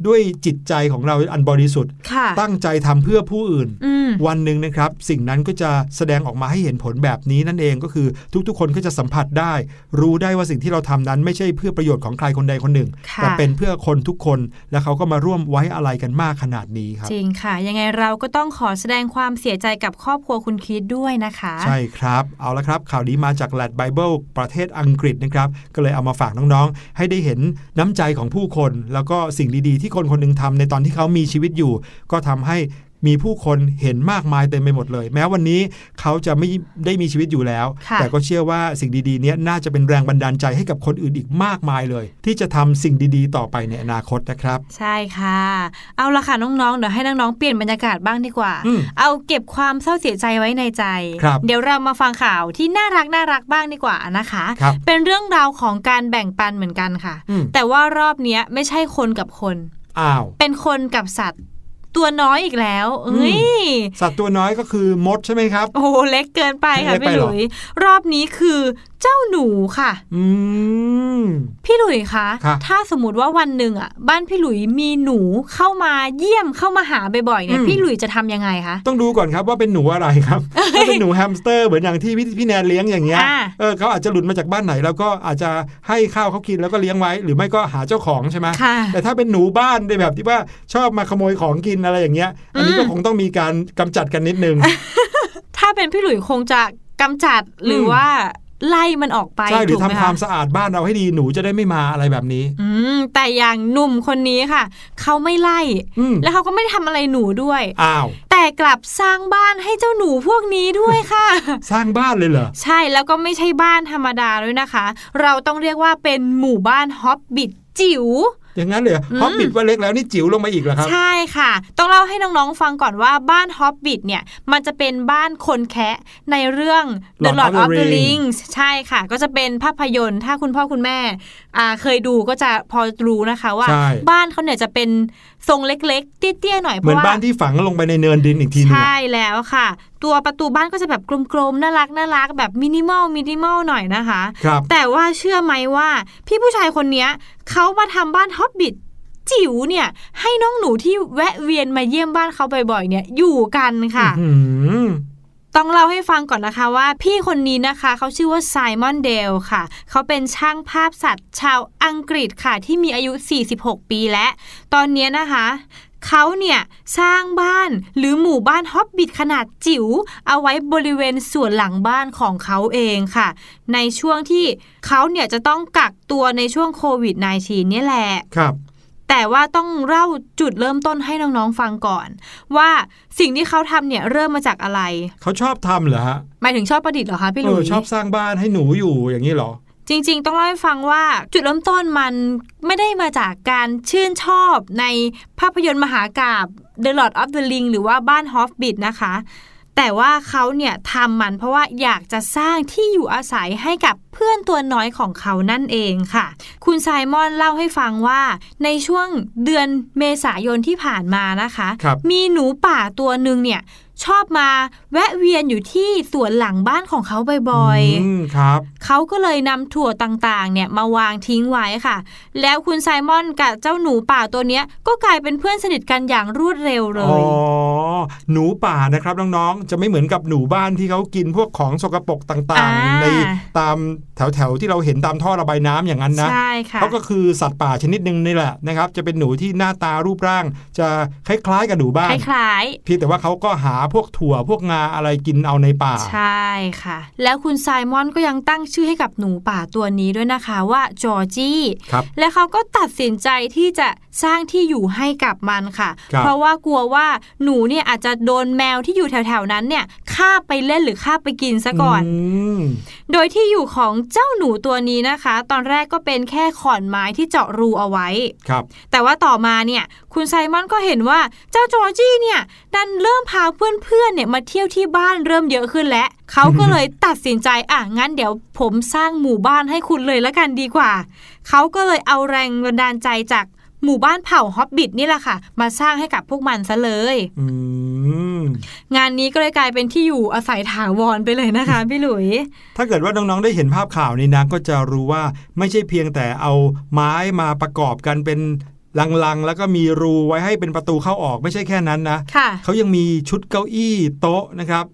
ด้วยจิตใจของเราอันบริสุทธิ์ค่ะตั้งใจทำเพื่อผู้อื่นอืมวันหนึ่งนะครับ สิ่งนั้นก็จะแสดงออกมาให้เห็นผลแบบนี้นั่นเองก็คือทุกๆ คนก็จะสัมผัสได้ รู้ได้ว่าสิ่งที่เราทำนั้น ไม่ใช่เพื่อประโยชน์ของใครคนใดคนหนึ่งค่ะแต่เป็นเพื่อคนทุกคนและเขาก็มาร่วมไว้อะไรกันมากขนาดนี้ครับจริงค่ะ ยังไงเราก็ต้องขอแสดงความเสียใจกับครอบครัวคุณคิดด้วยนะคะ ใช่ครับ เอาละครับ ข่าวนี้มาจาก l a d Bible ประเทศอังกฤษนะครับก็เลยเอามาฝากน้องๆ ให้ได้เห็นน้ำใจของผู้คน แล้วก็สิ่งดีๆที่คนคนหนึ่งทำในตอนที่เขามีชีวิตอยู่ ก็ทำให้ มีผู้คนเห็นมากมายเต็มไปหมดเลย แม้วันนี้เขาจะไม่ได้มีชีวิตอยู่แล้วค่ะแต่ก็เชื่อว่าสิ่งดีๆเนี้ยน่าจะเป็นแรงบันดาลใจให้กับคนอื่นอีกมากมายเลย ที่จะทำสิ่งดีๆ ต่อไปในอนาคตนะครับ ใช่ค่ะ เอาละค่ะน้องๆเดี๋ยวให้น้องๆเปลี่ยนบรรยากาศบ้างดีกว่าอืมเอาเก็บความเศร้าเสียใจไว้ในใจครับเดี๋ยวเรามาฟังข่าวที่น่ารักน่ารักบ้างดีกว่านะคะครับเป็นเรื่องราวของการแบ่งปันเหมือนกันค่ะอืมแต่ว่ารอบเนี้ยไม่ใช่คนกับคน อ้าว เป็นคนกับสัตว์ ตัวน้อยอีกแล้วเอ้ยสัตว์ตัวน้อยก็คือมดใช่ไหมครับ โอ้โหเล็กเกินไปค่ะเล็กไปพี่หเหรลุอยรอบนี้คือ เจ้าหนูค่ะ อืมพี่หลุยคะครับถ้าสมมติว่าวันหนึ่งอะ บ้านพี่หลุยมีหนูเข้ามาเยี่ยมเข้ามาหาบ่อยๆเนี่ยอืมพี่หลุยจะทำยังไงคะต้องดูก่อนครับว่าเป็นหนูอะไรครับถ้าเป็นหนูแฮมสเตอร์เหมือนอย่างที่พี่พี่แนนเลี้ยงอย่างเงี้ยอ่าเออเขาอาจจะหลุดมาจากบ้านไหน แล้วก็อาจจะให้ข้าวเขากินแล้วก็เลี้ยงไว้ หรือไม่ก็หาเจ้าของใช่ไหมค่ะแต่ถ้าเป็นหนูบ้านในแบบที่ว่าชอบมาขโมยของกินอะไรอย่างเงี้ย อันนี้อืมก็คงต้องมีการกำจัดกันนิดนึงถ้าเป็นพี่หลุยคงจะกำจัดหรืออมว่า ไล่มันออกไปใช่หรือถูกไหมทำความคะสะอาดบ้านเราให้ดีหนูจะได้ไม่มาอะไรแบบนี้ อืมแต่อย่างหนุ่มคนนี้ค่ะ เขาไม่ไล่อืมแล้วเขาก็ไม่ได้ทำอะไรหนูด้วยอ้าวแต่กลับสร้างบ้านให้เจ้าหนูพวกนี้ด้วยค่ะ สร้างบ้านเลยเหรอใช่แล้วก็ไม่ใช่บ้านธรรมดาด้วยนะคะ เราต้องเรียกว่าเป็นหมู่บ้านฮอบบิทจิ๋ว อย่างนั้นเลยเหรออืมฮอบบิทว่าเล็กแล้วนี่จิ๋วลงมาอีกเหรอครับ ใช่ค่ะ ต้องเล่าให้น้องๆฟังก่อนว่าบ้านฮอบบิทเนี่ย มันจะเป็นบ้านคนแคะในเรื่อง The Lord Lord of of the the Rings Rings ใช่ค่ะ ก็จะเป็นภาพยนตร์ถ้าคุณพ่อคุณแม่ อ่าเคยดูก็จะพอรู้นะคะว่าใช่บ้านเขาเนี่ยจะเป็นทรงเล็กๆ เตี้ยๆหน่อยเพเหมือนราะว่าบ้านที่ฝังลงไปในเนินดินอีกทีหนึงอะใช่แล้วค่ะ ตัวประตูบ้านก็จะแบบกลมๆน่ารักน่ารักแบบมินิมอลมินิมอลหน่อยนะคะครับแต่ว่าเชื่อไหมว่า พี่ผู้ชายคนเนี้ยเขามาทำบ้านฮอบบิทจิ๋วเนี่ยให้น้องหนูที่แวะเวียนมาเยี่ยมบ้านเขาบ่อยๆเนี่ยอยู่กันค่ะอื้อหือ ต้องเล่าให้ฟังก่อนนะคะว่าพี่คนนี้นะคะเขาชื่อว่าไซมอนเดลค่ะ เขาเป็นช่างภาพสัตว์ชาวอังกฤษค่ะที่มีอายุ 46 ปีและ ตอนนี้นะคะเขาเนี่ยสร้างบ้านหรือหมู่บ้านฮอบบิทขนาดจิ๋วเอาไว้บริเวณส่วนหลังบ้านของเขาเองค่ะ ในช่วงที่เขาเนี่ยจะต้องกักตัวในช่วงโควิด -19 เนี่ยแหละครับ แต่ว่าต้องเล่าจุดเริ่มต้นให้น้องๆฟังก่อน ว่าสิ่งที่เขาทำเนี่ยเริ่มมาจากอะไร เขาชอบทำเหรอฮะหมายถึงชอบประดิษฐ์เหรอคะพี่หเอลุอย ชอบสร้างบ้านให้หนูอยู่อย่างนี้เหรอ จริงๆ ต้องเล่าให้ฟังว่าจุดเริ่มต้นมันไม่ได้มาจากการชื่นชอบในภาพยนตร์มหากาบ The Lord of the Ring หรือว่าบ้านฮอฟบิทนะคะ แต่ว่าเขาเนี่ยทำมันเพราะว่าอยากจะสร้างที่อยู่อาศัยให้กับ เพื่อนตัวน้อยของเขานั่นเองค่ะ คุณไซมอนเล่าให้ฟังว่าในช่วงเดือนเมษายนที่ผ่านมานะคะครับมีหนูป่าตัวหนึ่งเนี่ยชอบมาแวะเวียนอยู่ที่สวนหลังบ้านของเขาบ่อยๆอืมครับ เขาก็เลยนำถั่วต่างๆ เนี่ยมาวางทิ้งไว้ค่ะ แล้วคุณไซมอนกับเจ้าหนูป่าตัวเนี้ย ก็กลายเป็นเพื่อนสนิทกันอย่างรวดเร็วเลอ๋อยหนูป่านะครับน้องๆ จะไม่เหมือนกับหนูบ้านที่เขากินพวกของสกปรกต่างอ่าๆในตามแถวๆที่เราเห็นตามท่อระบายน้ำอย่างนั้นนะใช่ค่ะเขาก็คือสัตว์ป่าชนิดหนึ่งนี่แหละนะครับ จะเป็นหนูที่หน้าตารูปร่าง จะคล้ายๆกับหนูบ้าคนล้ายเพียงแต่ว่าเขาก็หาพวกถั่วพวกงาอะไรกินเอาในป่าๆใช่ค่ะ แล้วคุณไซมอนก็ยังตั้งชื่อให้กับหนูป่าตัวนี้ด้วยนะคะว่าจอร์จี้ครับและเขาก็ตัดสินใจที่จะสร้างที่อยู่ให้กับมันค่ะครับเพราะว่ากลัวว่าหนูเนี่ยอาจจะโดนแมวที่อยู่แถวๆนั้นเนี่ยฆ่าไปเล่นหรือฆ่าไปกินซะก่อนมโดยที่อยู่ของเจ้าหนูตัวนี้นะคะ ตอนแรกก็เป็นแค่ขอนไม้ที่เจาะรูเอาไว้ ครับ แต่ว่าต่อมาเนี่ยคุณไซมอนก็เห็นว่าเจ้าจอร์จี้เนี่ยดันเริ่มพาเพื่อนๆเนี่ยมาเที่ยวที่บ้านเริ่มเยอะขึ้นแล้วเขาก็เลยตัดสินใจอะงั้นเดี๋ยวผมสร้างหมู่บ้านให้คุณเลยละกันดีกว่า เขาก็เลยเอาแรงบันดาลใจจาก หมู่บ้านเผ่าฮอบบิทนี่แหละค่ะ มาสร้างให้กับพวกมันซะเลยอืมงานนี้ก็เลยกลายเป็นที่อยู่อาศัยถาวรไปเลยนะคะ พี่หลุย ถ้าเกิดว่าน้องๆได้เห็นภาพข่าวนี้นะก็จะรู้ว่าไม่ใช่เพียงแต่เอาไม้มาประกอบกันเป็นลังๆ แล้วก็มีรูไว้ให้เป็นประตูเข้าออกไม่ใช่แค่นั้นนะค่ะเขายังมีชุดเก้าอี้โต๊ะนะครับ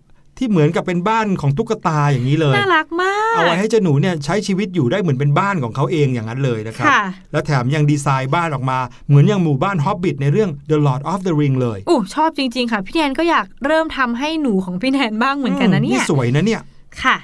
ที่เหมือนกับเป็นบ้านของตุ๊กตาอย่างนี้เลยน่ารักมาก เอาไว้ให้เจ้าหนูเนี่ยใช้ชีวิตอยู่ได้เหมือนเป็นบ้านของเขาเองอย่างนั้นเลยนะครับค่ะแล้วแถมยังดีไซน์บ้านออกมา เหมือนอย่างหมู่บ้านฮอบบิทในเรื่อง The Lord of the Ring เลยโอ้ชอบจริง ๆ ค่ะ พี่แนนก็อยากเริ่มทำให้หนูของพี่แนนบ้างเหมือนกันนะเนี่ยสวยนะเนี่ยค่ะ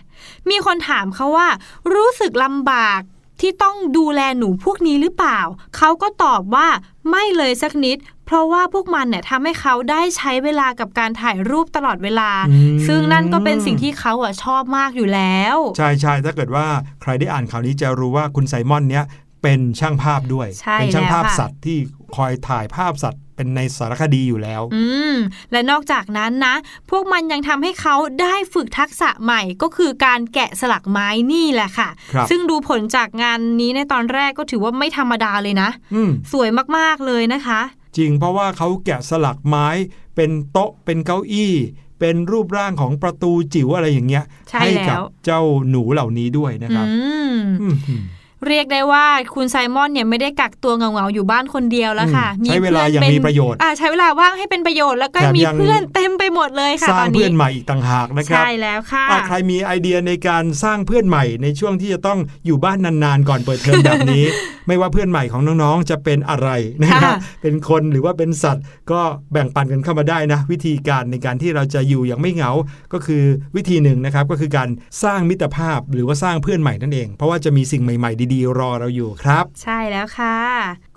มีคนถามเขาว่า รู้สึกลำบากที่ต้องดูแลหนูพวกนี้หรือเปล่า เขาก็ตอบว่าไม่เลยสักนิด เพราะว่าพวกมันเนี่ยทำให้เขาได้ใช้เวลากับการถ่ายรูปตลอดเวลาอืมซึ่งนั่นก็เป็นสิ่งที่เขาอะชอบมากอยู่แล้ว ใช่ใช่ถ้าเกิดว่าใครได้อ่านข่าวนี้จะรู้ว่าคุณไซมอนเนี้ยเป็นช่างภาพด้วยใช่เป็นช่างภาพแล้วค่ะสัตว์ที่คอยถ่ายภาพสัตว์เป็นในสารคดีอยู่แล้ว อืม และนอกจากนั้นนะ พวกมันยังทำให้เขาได้ฝึกทักษะใหม่ก็คือการแกะสลักไม้นี่แหละค่ะครับซึ่งดูผลจากงานนี้ในตอนแรกก็ถือว่าไม่ธรรมดาเลยนะอืมสวยมากๆเลยนะคะ จริง เพราะว่าเขาแกะสลักไม้ เป็นโต๊ะเป็นเก้าอี้ เป็นรูปร่างของประตูจิ๋วอะไรอย่างเงี้ยใช่กัแล้วเจ้าหนูเหล่านี้ด้วยนะครับอืมอืม เรียกได้ว่าคุณไซมอนเนี่ยไม่ได้กักตัวเหงาๆอยู่บ้านคนเดียวแล้วค่ะอืมใช้เวลาอย่างพื่มีประโยชน์อ่าใช้เวลาว่างให้เป็นประโยชน์แล้วก็แถมมียังเพื่อนเต็มไปหมดเลยค่ะสร้าตองนเพื่นี้อนใหม่อีกต่างหากนะครับใช่แล้วค่ะอะใครมีไอเดียในการสร้างเพื่อนใหม่ในช่วงที่จะต้องอยู่บ้านนานๆก่อนเปิดเทอมแบบนี้ ไม่ว่าเพื่อนใหม่ของน้องๆจะเป็นอะไรนะครับค่ะเป็นคนหรือว่าเป็นสัตว์ ก็แบ่งปันกันเข้ามาได้นะ วิธีการในการที่เราจะอยู่อย่างไม่เหงา ก็คือวิธีหนึ่งนะครับก็คือการสร้างมิตรภาพหรือว่าสร้างเพื่อนใหม่นั่นเอง เพราะว่าจะมีสิ่งใหม่ๆดีๆ รอเราอยู่ครับ ใช่แล้วค่ะ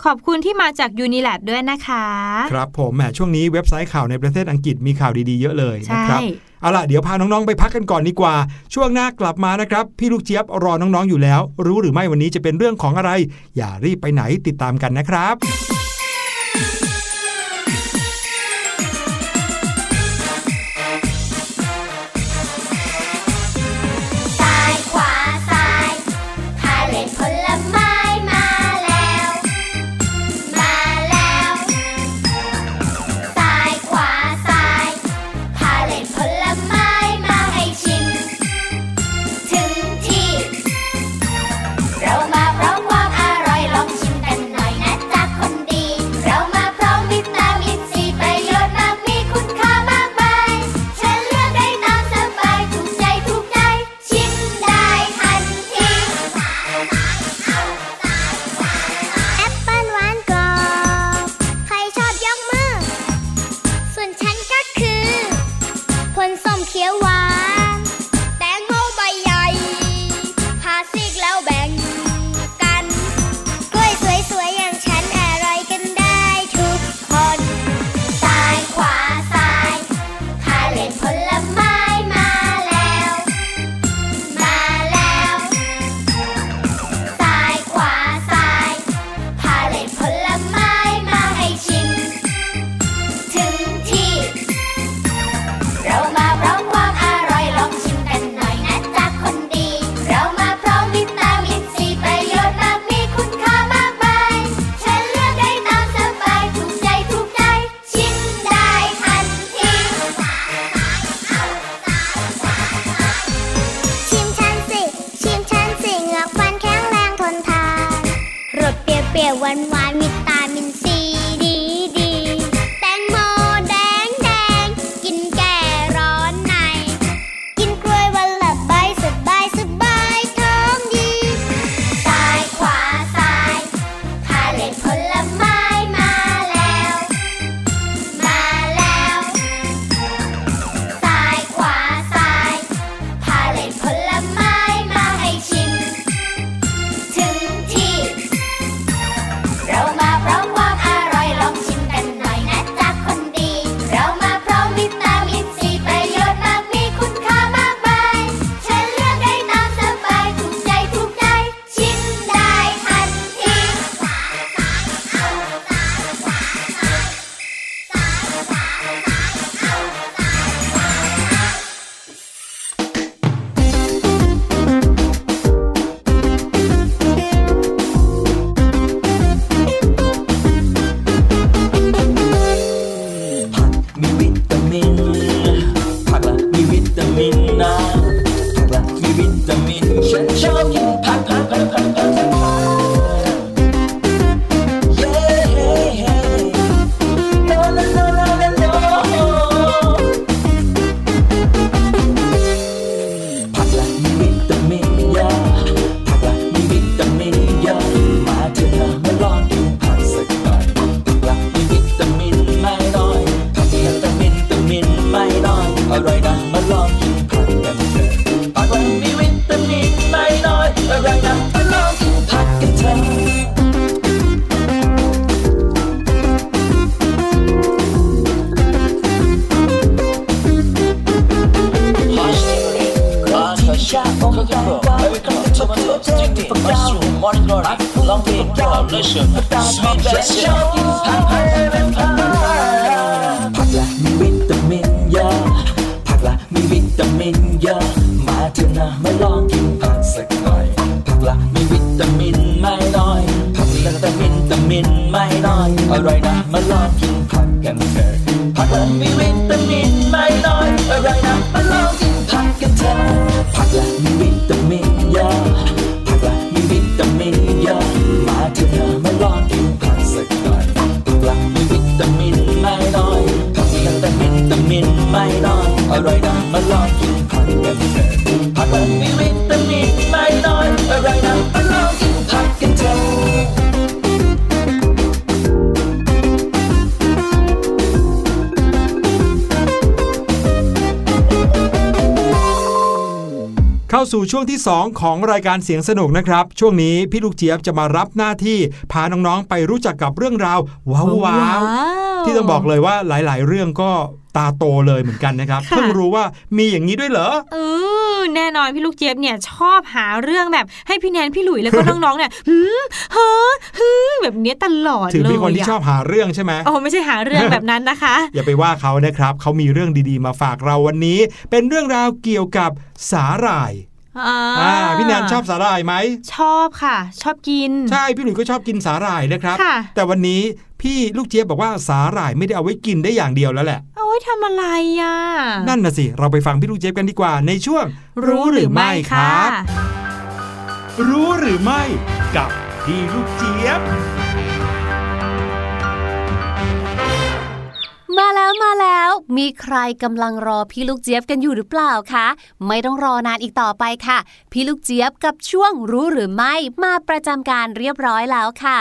ขอบคุณที่มาจากยูนิแลดด้วยนะคะ ครับผมแหมช่วงนี้เว็บไซต์ข่าวในประเทศอังกฤษมีข่าวดีๆเยอะเลยใช่นะครับเอาล่ะเดี๋ยวพาน้องๆไปพักกันก่อนดีกว่า ช่วงหน้ากลับมานะครับ พี่ลูกเจี๊ยบรอน้องๆอยู่แล้ว รู้หรือไม่วันนี้จะเป็นเรื่องของอะไร อย่ารีบไปไหนติดตามกันนะครับ มินไม่น้อยอร่อยนะมาลองกินผักกันเถอะ ช่วงที่ 2 ของรายการเสียงสนุกนะครับ ช่วงนี้พี่ลูกเจี๊ยบจะมารับหน้าที่พาน้องๆไปรู้จักกับเรื่องราวว้าวว้าวๆที่ต้องบอกเลยว่าหลาย ๆ เรื่องก็ตาโตเลยเหมือนกันนะครับค่ะเพิ่งรู้ว่ามีอย่างนี้ด้วยเหรอเออแน่นอนพี่ลูกเจี๊ยบเนี่ยชอบหาเรื่องแบบให้พี่แนนพี่หลุยแล้วก็น้องๆเนี่ยหืมเฮ้อฮือแบบเนี้ยตลอดเลยถือเป็นคนที่ะชอบหาเรื่องใช่ไหมโอ้ไม่ใช่หาเรื่องแบบนั้นนะคะ อย่าไปว่าเขานะครับเขามีเรื่องดีๆมาฝากเราวันนี้ เป็นเรื่องราวเกี่ยวกับสาหร่าย อ่าอ่าพี่แนนชอบสาหร่ายไหม ชอบค่ะ ชอบกิน ใช่พี่หลุยส์ก็ชอบกินสาหร่ายนะครับค่ะแต่วันนี้พี่ลูกเจี๊ยบบอกว่าสาหร่ายไม่ได้เอาไว้กินได้อย่างเดียวแล้วแหละเอาไว้ทำอะไรอะ นั่นน่ะสิ เราไปฟังพี่ลูกเจี๊ยบกันดีกว่าในช่วง รู้หรือไม่ครับ รู้หรือไม่ กับพี่ลูกเจี๊ยบ มาแล้วมาแล้ว มีใครกำลังรอพี่ลูกเจี๊ยบกันอยู่หรือเปล่าคะ ไม่ต้องรอนานอีกต่อไปค่ะ พี่ลูกเจี๊ยบกับช่วงรู้หรือไม่มาประจำการเรียบร้อยแล้วค่ะ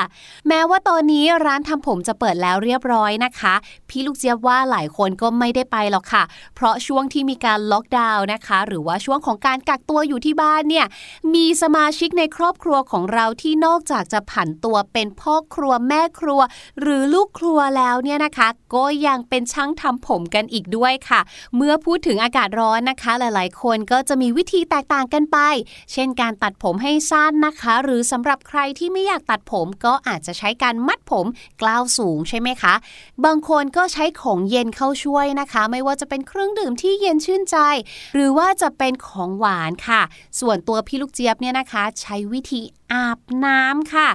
แม้ว่าตอนนี้ร้านทำผมจะเปิดแล้วเรียบร้อยนะคะ พี่ลูกเจี๊ยบว่าหลายคนก็ไม่ได้ไปหรอกค่ะ เพราะช่วงที่มีการล็อกดาวน์นะคะ หรือว่าช่วงของการกักตัวอยู่ที่บ้านเนี่ยมีสมาชิกในครอบครัวของเราที่นอกจากจะผันตัวเป็นพ่อครัวแม่ครัว หรือลูกครัวแล้วเนี่ยนะคะ ก็ยังเป็นช่างทำผมกันอีกด้วยค่ะ เมื่อพูดถึงอากาศร้อนนะคะ หลายๆ คนก็จะมีวิธีแตกต่างกันไป เช่นการตัดผมให้สั้นนะคะ หรือสำหรับใครที่ไม่อยากตัดผมก็อาจจะใช้การมัดผมกล้าวสูงใช่ไหมคะ บางคนก็ใช้ของเย็นเข้าช่วยนะคะ ไม่ว่าจะเป็นเครื่องดื่มที่เย็นชื่นใจ หรือว่าจะเป็นของหวานค่ะ ส่วนตัวพี่ลูกเจี๊ยบเนี่ยนะคะ ใช้วิธี อาบน้ำค่ะ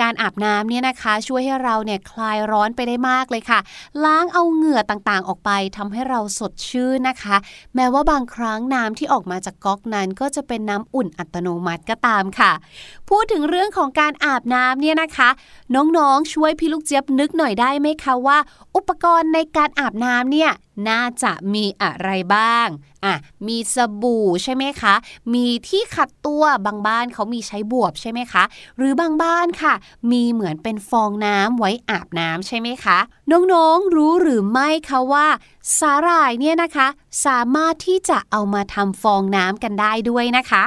การอาบน้ำเนี่ยนะคะ ช่วยให้เราเนี่ยคลายร้อนไปได้มากเลยค่ะ ล้างเอาเหงื่อต่างๆออกไปทำให้เราสดชื่นนะคะ แม้ว่าบางครั้งน้ำที่ออกมาจากก๊อกนั้นก็จะเป็นน้ำอุ่นอัตโนมัติก็ตามค่ะ พูดถึงเรื่องของการอาบน้ำเนี่ยนะคะ น้องๆช่วยพี่ลูกเจี๊ยบนึกหน่อยได้ไหมคะว่า อุปกรณ์ในการอาบน้ำเนี่ยน่าจะมีอะไรบ้างอะมีสบู่ใช่ไหมคะ มีที่ขัดตัวบางบ้านเขามีใช้บวบใช่ไหมคะ หรือบางบ้านค่ะ มีเหมือนเป็นฟองน้ำไว้อาบน้ำใช่ไหมคะ น้องๆรู้หรือไม่คะว่า สาหร่ายเนี่ยนะคะ สามารถที่จะเอามาทำฟองน้ำกันได้ด้วยนะคะ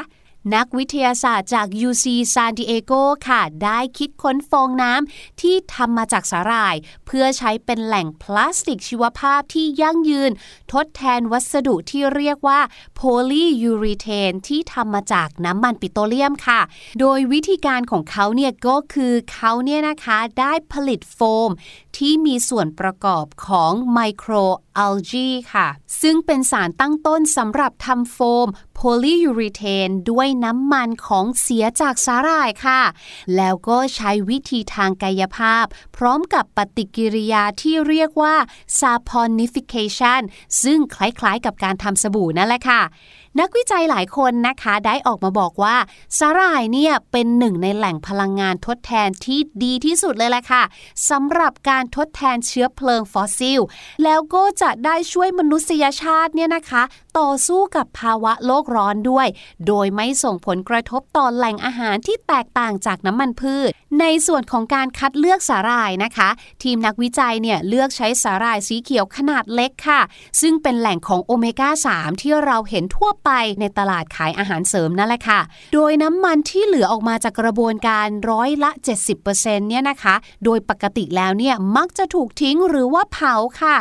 นักวิทยาศาสตร์จาก UC San Diego ค่ะ ได้คิดค้นฟองน้ำที่ทำมาจากสาหร่าย เพื่อใช้เป็นแหล่งพลาสติกชีวภาพที่ยั่งยืน ทดแทนวัสดุที่เรียกว่าโพลียูรีเทนที่ทำมาจากน้ำมันปิโตรเลียมค่ะ โดยวิธีการของเขาเนี่ยก็คือเขาเนี่ยนะคะได้ผลิตโฟมที่มีส่วนประกอบของ microalgae ค่ะ ซึ่งเป็นสารตั้งต้นสำหรับทำโฟมโพลียูรีเทนด้วยน้ำมันของเสียจากสาหร่ายค่ะ แล้วก็ใช้วิธีทางกายภาพ พร้อมกับปฏิกิริยาที่เรียกว่า saponification ซึ่งคล้ายๆกับการทำสบู่นั่นแหละค่ะ นักวิจัยหลายคนนะคะได้ออกมาบอกว่าสาหร่ายเนี่ยเป็นหนึ่งในแหล่งพลังงานทดแทนที่ดีที่สุดเลยแหละค่ะสำหรับการทดแทนเชื้อเพลิงฟอสซิล แล้วก็จะได้ช่วยมนุษยชาติเนี่ยนะคะต่อสู้กับภาวะโลกร้อนด้วย โดยไม่ส่งผลกระทบต่อแหล่งอาหารที่แตกต่างจากน้ำมันพืช ในส่วนของการคัดเลือกสาหร่ายนะคะ ทีมนักวิจัยเนี่ยเลือกใช้สาหร่ายสีเขียวขนาดเล็กค่ะ ซึ่งเป็นแหล่งของโอเมก้า 3 ที่เราเห็นทั่วไปในตลาดขายอาหารเสริมนั่นแหละค่ะ โดยน้ำมันที่เหลือออกมาจากกระบวนการร้อยละ 70%เนี่ยนะคะ โดยปกติแล้วเนี่ยมักจะถูกทิ้งหรือว่าเผาค่ะ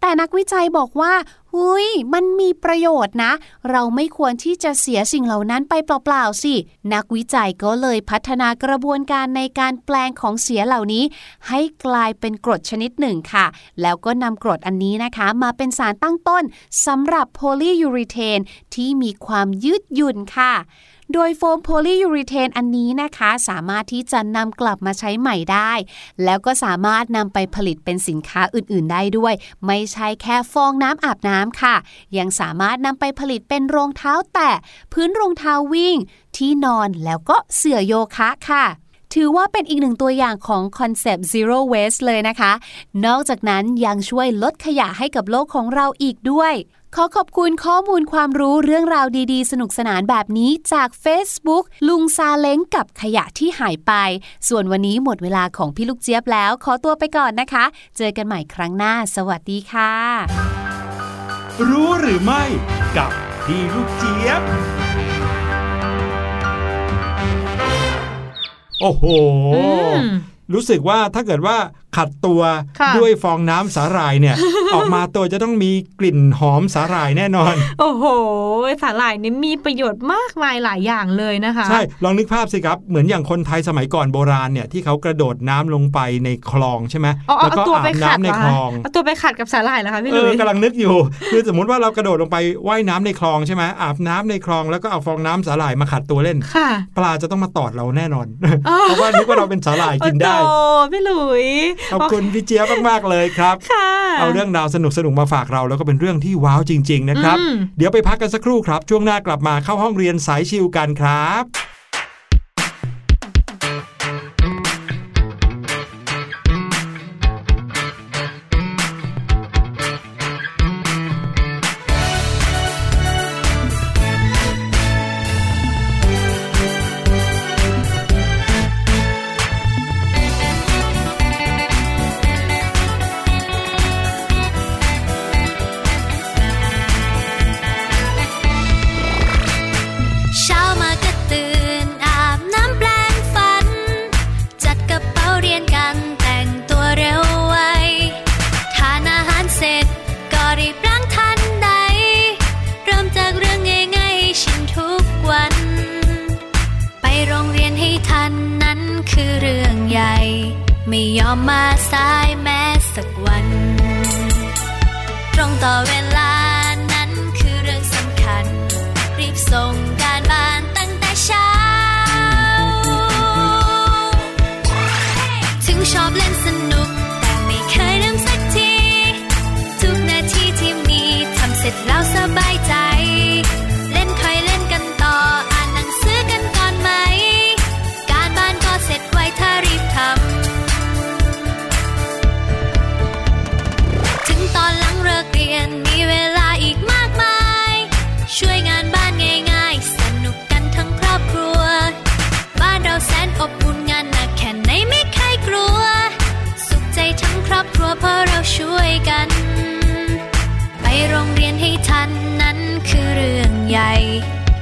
แต่นักวิจัยบอกว่า หุยมันมีประโยชน์นะ เราไม่ควรที่จะเสียสิ่งเหล่านั้นไปเปล่าๆสิ นักวิจัยก็เลยพัฒนากระบวนการในการแปลงของเสียเหล่านี้ ให้กลายเป็นกรดชนิดหนึ่งค่ะ แล้วก็นำกรดอันนี้นะคะ มาเป็นสารตั้งต้นสำหรับโพลียูริเทนที่มีความยืดหยุ่นค่ะ โดยโฟมโพลียูริเทนอันนี้นะคะ สามารถที่จะนำกลับมาใช้ใหม่ได้ แล้วก็สามารถนำไปผลิตเป็นสินค้าอื่น ๆ ได้ด้วย ไม่ใช่แค่ฟองน้ำอาบน้ำค่ะ ยังสามารถนำไปผลิตเป็นรองเท้าแตะพื้นรองเท้าวิ่ง ที่นอนแล้วก็เสื่อโยคะค่ะถือว่าเป็นอีกหนึ่งตัวอย่างของคอนเซปต์ zero waste เลยนะคะ นอกจากนั้นยังช่วยลดขยะให้กับโลกของเราอีกด้วย ขอขอบคุณข้อมูลความรู้เรื่องราวดีๆ สนุกสนานแบบนี้จาก Facebook ลุงซาเล้งกับขยะที่หายไป ส่วนวันนี้หมดเวลาของพี่ลูกเจี๊ยบแล้ว ขอตัวไปก่อนนะคะ เจอกันใหม่ครั้งหน้า สวัสดีค่ะ รู้หรือไม่กับพี่ลูกเจี๊ยบ โอ้โหอืมรู้สึกว่าถ้าเกิดว่า ขัดตัวค่ะด้วยฟองน้ำสาหร่ายเนี่ย ออกมาตัวจะต้องมีกลิ่นหอมสาหร่ายแน่นอน โอ้โห สาหร่ายนี่มีประโยชน์มากมายหลายอย่างเลยนะคะ ใช่ ลองนึกภาพสิครับ เหมือนอย่างคนไทยสมัยก่อนโบราณเนี่ยที่เขากระโดดน้ำลงไปในคลองใช่ไหมเอาเอาแล้วก็เอาตัวอาไปบขัดน้ำในเหรอคลคะองเอาตัวไปขัดกับสาหร่ายเหรอคะพี่เอลุอยกำลังนึกอยู่ คือสมมติว่าเรากระโดดลงไปว่ายน้ำในคลองใช่ไหมอาบน้ำในคลองแล้วก็เอาฟองน้ำสาหร่ายมาขัดตัวเล่นค่ะปลาจะต้องมาตอดเราแน่นอนอ๋อเพราะว่านึกว่าเราเป็นสาหร่ายกินได้โอ้โหพี่หลุยขอบคุณพี่เจี๊ยบมากๆเลยครับค่ะเอาเรื่องราวสนุกๆมาฝากเรา แล้วก็เป็นเรื่องที่ว้าวจริง ๆ นะครับอืมเดี๋ยวไปพักกันสักครู่ครับ ช่วงหน้ากลับมาเข้าห้องเรียนสายชิวกันครับ วัน ไปโรงเรียนให้ทันนั้นคือเรื่องใหญ่ ไม่ยอมมาสายแม้สักวัน ตรงต่อเวลานั้นคือเรื่องสำคัญ รีบส่ง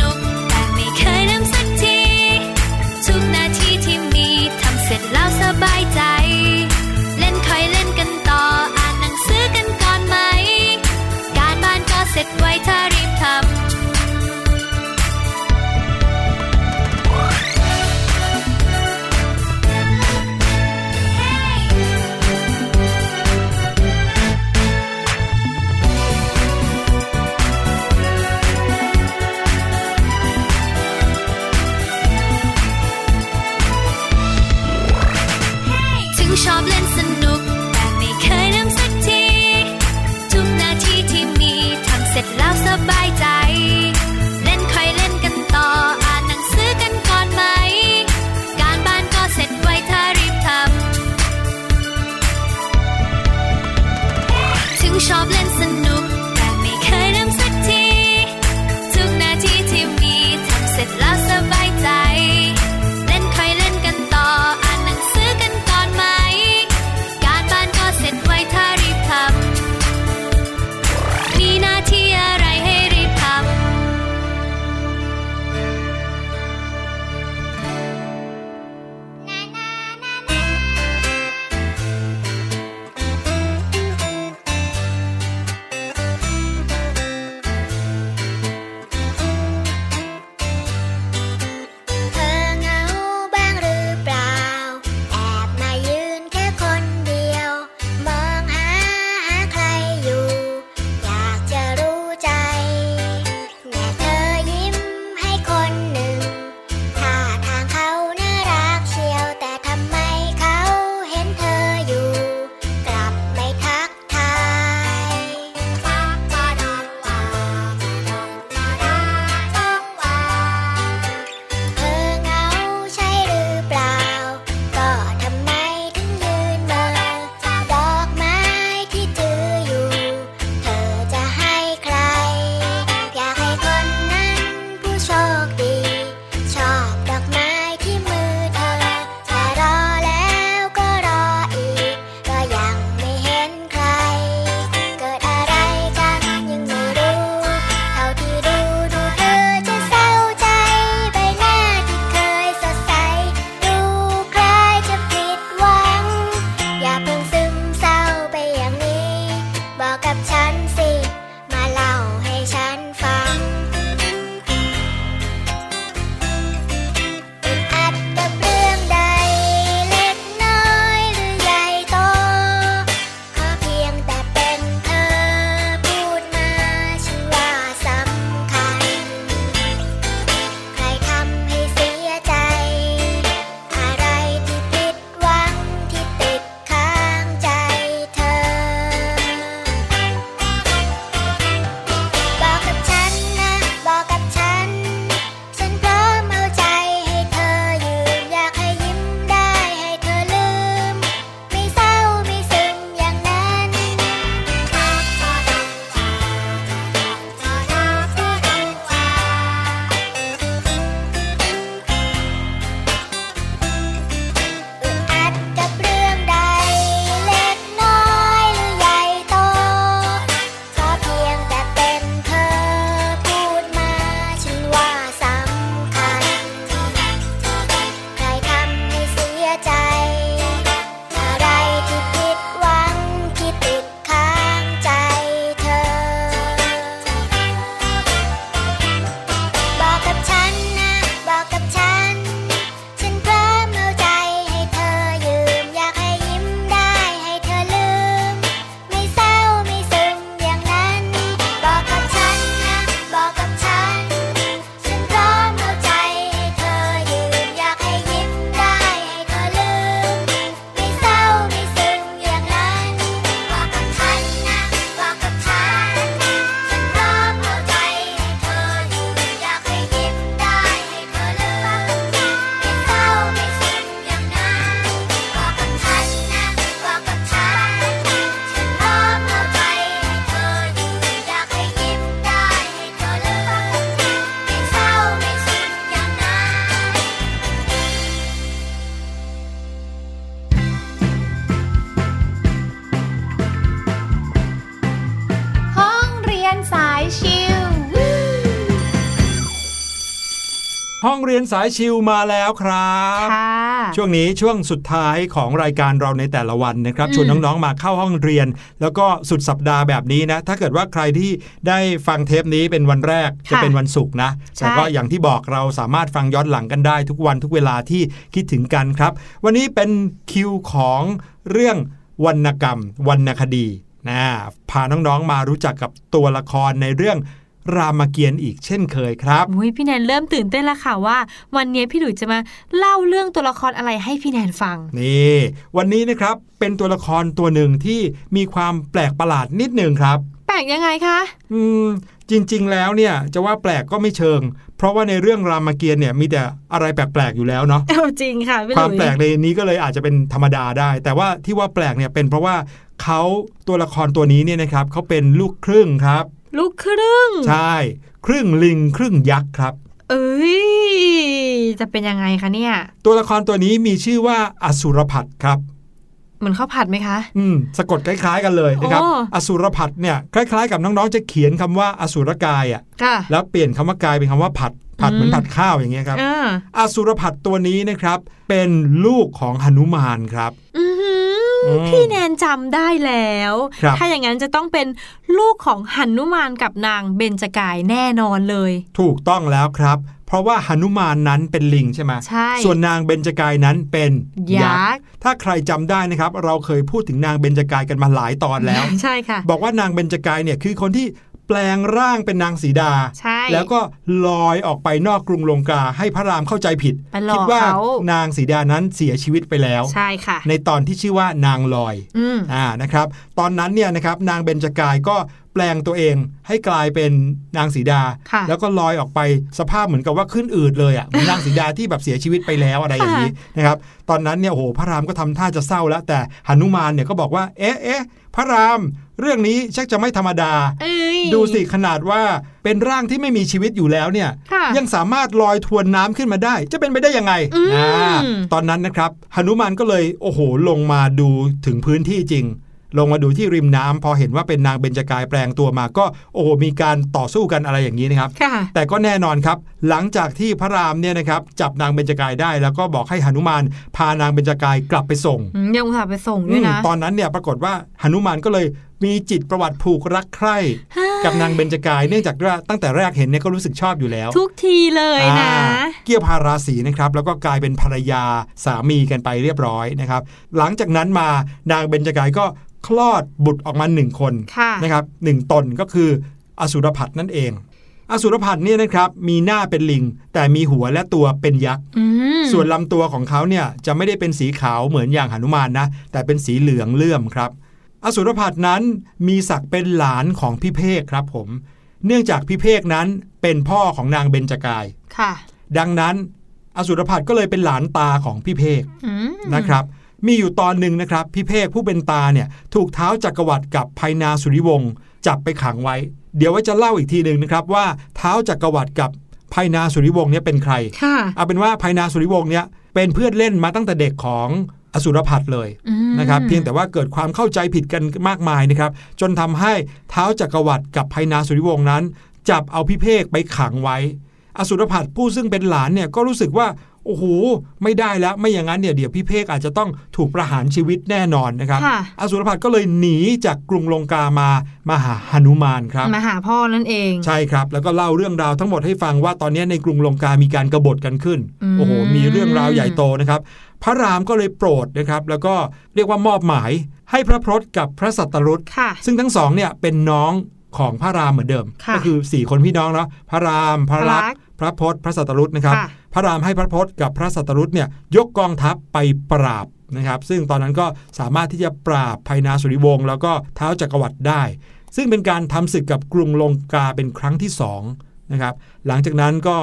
ุก ถึ สายชิวมาแล้วครับค่ะช่วงนี้ช่วงสุดท้ายของรายการเราในแต่ละวันนะครับอืมชวนน้องๆมาเข้าห้องเรียน แล้วก็สุดสัปดาห์แบบนี้นะ ถ้าเกิดว่าใครที่ได้ฟังเทปนี้เป็นวันแรกจะเป็นวันศุกร์นะใช่แต่ก็อย่างที่บอกเราสามารถฟังย้อนหลังกันได้ทุกวันทุกเวลาที่คิดถึงกันครับ วันนี้เป็นคิวของเรื่องวรรณกรรมวรรณคดีนะพาน้องๆมารู้จักกับตัวละครในเรื่อง รามเกียรติ์อีกเช่นเคยครับอุ้ยพี่แนนเริ่มตื่นเต้นแล้วค่ะว่า วันนี้พี่หลุยจะมาเล่าเรื่องตัวละครอะไรให้พี่แนนฟัง นี่ วันนี้นะครับเป็นตัวละครตัวหนึ่งที่มีความแปลกประหลาดนิดหนึ่งครับ แปลกยังไงคะอืมจริง ๆ แล้วเนี่ยจะว่าแปลกก็ไม่เชิง เพราะว่าในเรื่องรามเกียรติ์เนี่ยมีแต่อะไรแปลกๆอยู่แล้วเนาะเอาจริงค่ะพี่หคลุวามยแปลกในนี้ก็เลยอาจจะเป็นธรรมดาได้ แต่ว่าที่ว่าแปลกเนี่ยเป็นเพราะว่าเขาตัวละครตัวนี้เนี่ยนะครับเขาเป็นลูกครึ่งครับ ลูกครึ่ง ใช่ ครึ่งลิงครึ่งยักษ์ครับ เอ้ย จะเป็นยังไงคะเนี่ย ตัวละครตัวนี้มีชื่อว่าอสุรพัดครับเหมือนข้าวผัดไหมคะ อืม สะกดคล้าย ๆ กันเลยนะครับโอ้อสุรพัดเนี่ยคล้าย ๆ กับน้องๆจะเขียนคำว่าอสุรกายอะค่ะ แล้วเปลี่ยนคำว่ากายเป็นคำว่าผัด ผัดอืมเหมือนผัดข้าวอย่างเงี้ยครับอ่าอสุรพัดตัวนี้นะครับ เป็นลูกของหนุมานครับ อือหืออม พี่แนนจำได้แล้วครับถ้าอย่างนั้นจะต้องเป็นลูกของหันุมานกับนางเบญจกายแน่นอนเลย ถูกต้องแล้วครับ เพราะว่าหนุมานนั้นเป็นลิงใช่ไหมใช่ส่วนนางเบญจกายนั้นเป็นยักษ์ถ้าใครจำได้นะครับ เราเคยพูดถึงนางเบญจกายกันมาหลายตอนแล้ว ใช่ค่ะ บอกว่านางเบญจกายเนี่ยคือคนที่ แปลงร่างเป็นนางสีดา ใช่ แล้วก็ลอยออกไปนอกกรุงลงกาให้พระรามเข้าใจผิดไปหลอกคิดว่าเขานางสีดานั้นเสียชีวิตไปแล้ว ใช่ค่ะ ในตอนที่ชื่อว่านางลอยอืมอ่า นะครับ ตอนนั้นเนี่ยนะครับนางเบญจกายก็ แปลงตัวเองให้กลายเป็นนางสีดาค่ะแล้วก็ลอยออกไปสภาพเหมือนกับว่าขึ้นอืดเลยอะเหมือนนางสีดาที่แบบเสียชีวิตไปแล้วอะไรอย่างนี้นะครับตอนนั้นเนี่ยโอ้โหพระรามก็ทำท่าจะเศร้าแล้ว แต่หนุมานเนี่ยก็บอกว่า เอ๊ะเอ๊ะพระรามเรื่องนี้ชักจะไม่ธรรมดาเอ้ยดูสิขนาดว่าเป็นร่างที่ไม่มีชีวิตอยู่แล้วเนี่ยค่ะยังสามารถลอยทวนน้ำขึ้นมาได้ จะเป็นไปได้ยังไงอืมอ่าตอนนั้นนะครับหนุมานก็เลยโอ้โหลงมาดูถึงพื้นที่จริง ลงมาดูที่ริมน้ำพอเห็นว่าเป็นนางเบญจกายแปลงตัวมา ก็โอ้โหมีการต่อสู้กันอะไรอย่างนี้นะครับค่ะแต่ก็แน่นอนครับ หลังจากที่พระรามเนี่ยนะครับจับนางเบญจกายได้ แล้วก็บอกให้หนุมานพานางเบญจกายกลับไปส่งอืมยังอุตส่าห์ไปส่งด้วยนะอืมตอนนั้นเนี่ยปรากฏว่าหนุมานก็เลยมีจิตประวัติผูกรักใคร่กับนางเบญจกายเนื่องจากว่าตั้งแต่แรกเห็นเนี่ยก็รู้สึกชอบอยู่แล้ว ทุกทีเลยนะอ่าเกี่ยวพาราศีนะครับ แล้วก็กลายเป็นภรรยาสามีกันไปเรียบร้อยนะครับ หลังจากนั้นมานางเบญจกายก็ คลอดบุตรออกมาหนึ่งคนค่ะนะครับหนึ่งตนก็คืออสุรพัดนั่นเอง อสุรพัดเนี่ยนะครับมีหน้าเป็นลิง แต่มีหัวและตัวเป็นยักษ์อืมส่วนลำตัวของเขาเนี่ยจะไม่ได้เป็นสีขาวเหมือนอย่างหนุมานนะ แต่เป็นสีเหลืองเลื่อมครับ อสุรพัดนั้นมีศักดิ์เป็นหลานของพี่เพกครับผม เนื่องจากพี่เพกนั้นเป็นพ่อของนางเบญจกายค่ะ ดังนั้นอสุรพัดก็เลยเป็นหลานตาของพี่เพกอืมนะครับ มีอยู่ตอนหนึ่งนะครับ พี่เพกผู้เป็นตาเนี่ยถูกเท้าจักรวรรดิกับภัยนาสุริวงศ์จับไปขังไว้ เดี๋ยวว่าจะเล่าอีกทีหนึ่งนะครับว่าเท้าจักรวรรดิกับภัยนาสุริวงศ์เนี่ยเป็นใครค่ะเอาเป็นว่าภัยนาสุริวงศ์เนี่ยเป็นเพื่อนเล่นมาตั้งแต่เด็กของอสุรพัดเลยอืมนะครับเพียงแต่ว่าเกิดความเข้าใจผิดกันมากมายนะครับจนทำให้เท้าจักรวรรดิกับภัยนาสุริวงศ์นั้น จับเอาพิเภกไปขังไว้ อสุรพัดผู้ซึ่งเป็นหลานเนี่ยก็รู้สึกว่า โอ้โหไม่ได้แล้วไม่อย่างนั้นเนี่ยเดี๋ยวพิเภกอาจจะต้องถูกประหารชีวิตแน่นอนนะครับค่ะอสุรพัดก็เลยหนีจากกรุงลงกามามาหาหนุมานครับมาหาพ่อนั่นเอง ใช่ครับ แล้วก็เล่าเรื่องราวทั้งหมดให้ฟังว่าตอนนี้ในกรุงลงกามีการกรบฏกันขึ้นอืมโอ้โหมีเรื่องราวใหญ่โตนะครับ พระรามก็เลยโปรดนะครับ แล้วก็เรียกว่ามอบหมาย ให้พระพรตกับพระสัตตรุษค่ะซึ่งทั้งสองเนี่ยเป็นน้องของพระรามเหมือนเดิมค่ะก็คือ 4 คนพี่น้องเนาะพระรามพระลักษพระลัณ์กษณ์พระพศพระสัตตรุษนะครับค่ะ พระรามให้พระพศกับพระสัตรุษเนี่ยยกกองทัพไปปราบนะครับ ซึ่งตอนนั้นก็สามารถที่จะปราบภัยนาสุริวงศ์แล้วก็เท้าจักรวรรดิได้ ซึ่งเป็นการทำศึกกับกรุงลงกาเป็นครั้งที่สองนะครับหลังจากนั้นก็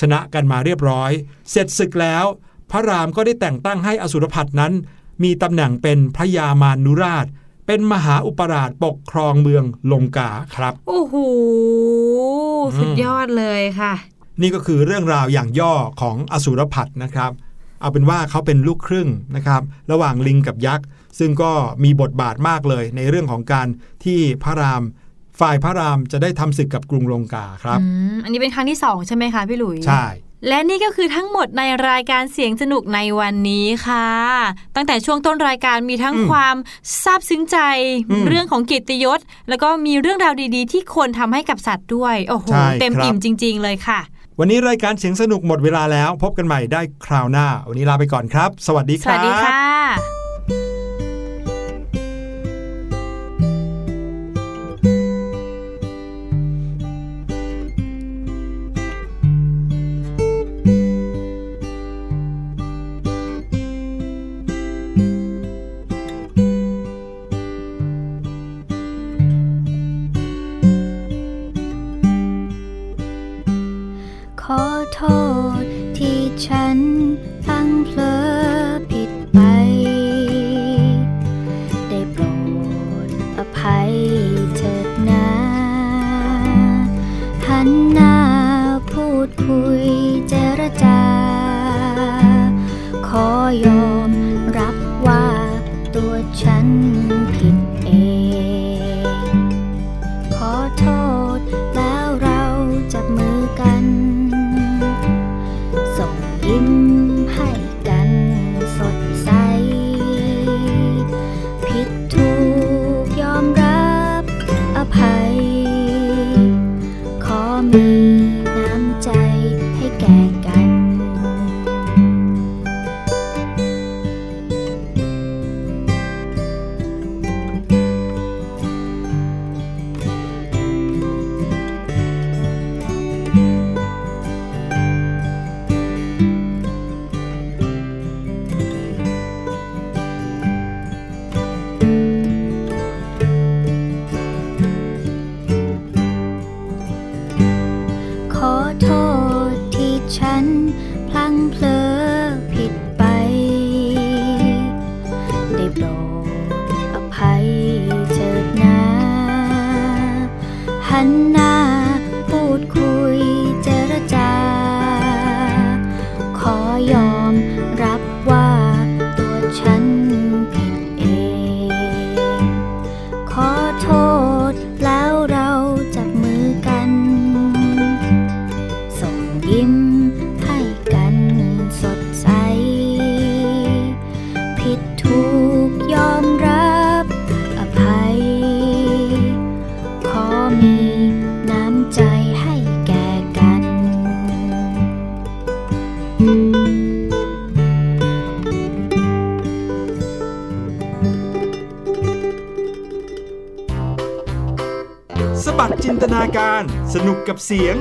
ชนะกันมาเรียบร้อย เสร็จศึกแล้ว พระรามก็ได้แต่งตั้งให้อสุรพัดนั้น มีตำแหน่งเป็นพระยามานุราช เป็นมหาอุปราชปกครองเมืองลงกาครับ โอ้โห สุดยอดเลยค่ะ นี่ก็คือเรื่องราวอย่างย่อของอสุรพัดนะครับ เอาเป็นว่าเขาเป็นลูกครึ่งนะครับ ระหว่างลิงกับยักษ์ ซึ่งก็มีบทบาทมากเลย ในเรื่องของการที่พระราม ฝ่ายพระรามจะได้ทำศึกกับกรุงลงกาครับอันนี้เป็นครั้งที่สองใช่ไหมคะพี่หลุยใช่และนี่ก็คือทั้งหมดในรายการเสียงสนุกในวันนี้ค่ะ ตั้งแต่ช่วงต้นรายการมีทั้งความซาบซึ้งใจ เรื่องของกิตยศ แล้วก็มีเรื่องราวดีๆ ที่ควรทำให้กับสัตว์ด้วย โอ้โห เต็มอิ่มจริง ๆ เลยค่ะ วันนี้รายการเสียงสนุกหมดเวลาแล้ว พบกันใหม่ได้คราวหน้า วันนี้ลาไปก่อนครับ สวัสดีครับ สวัสดีค่ะ เสียง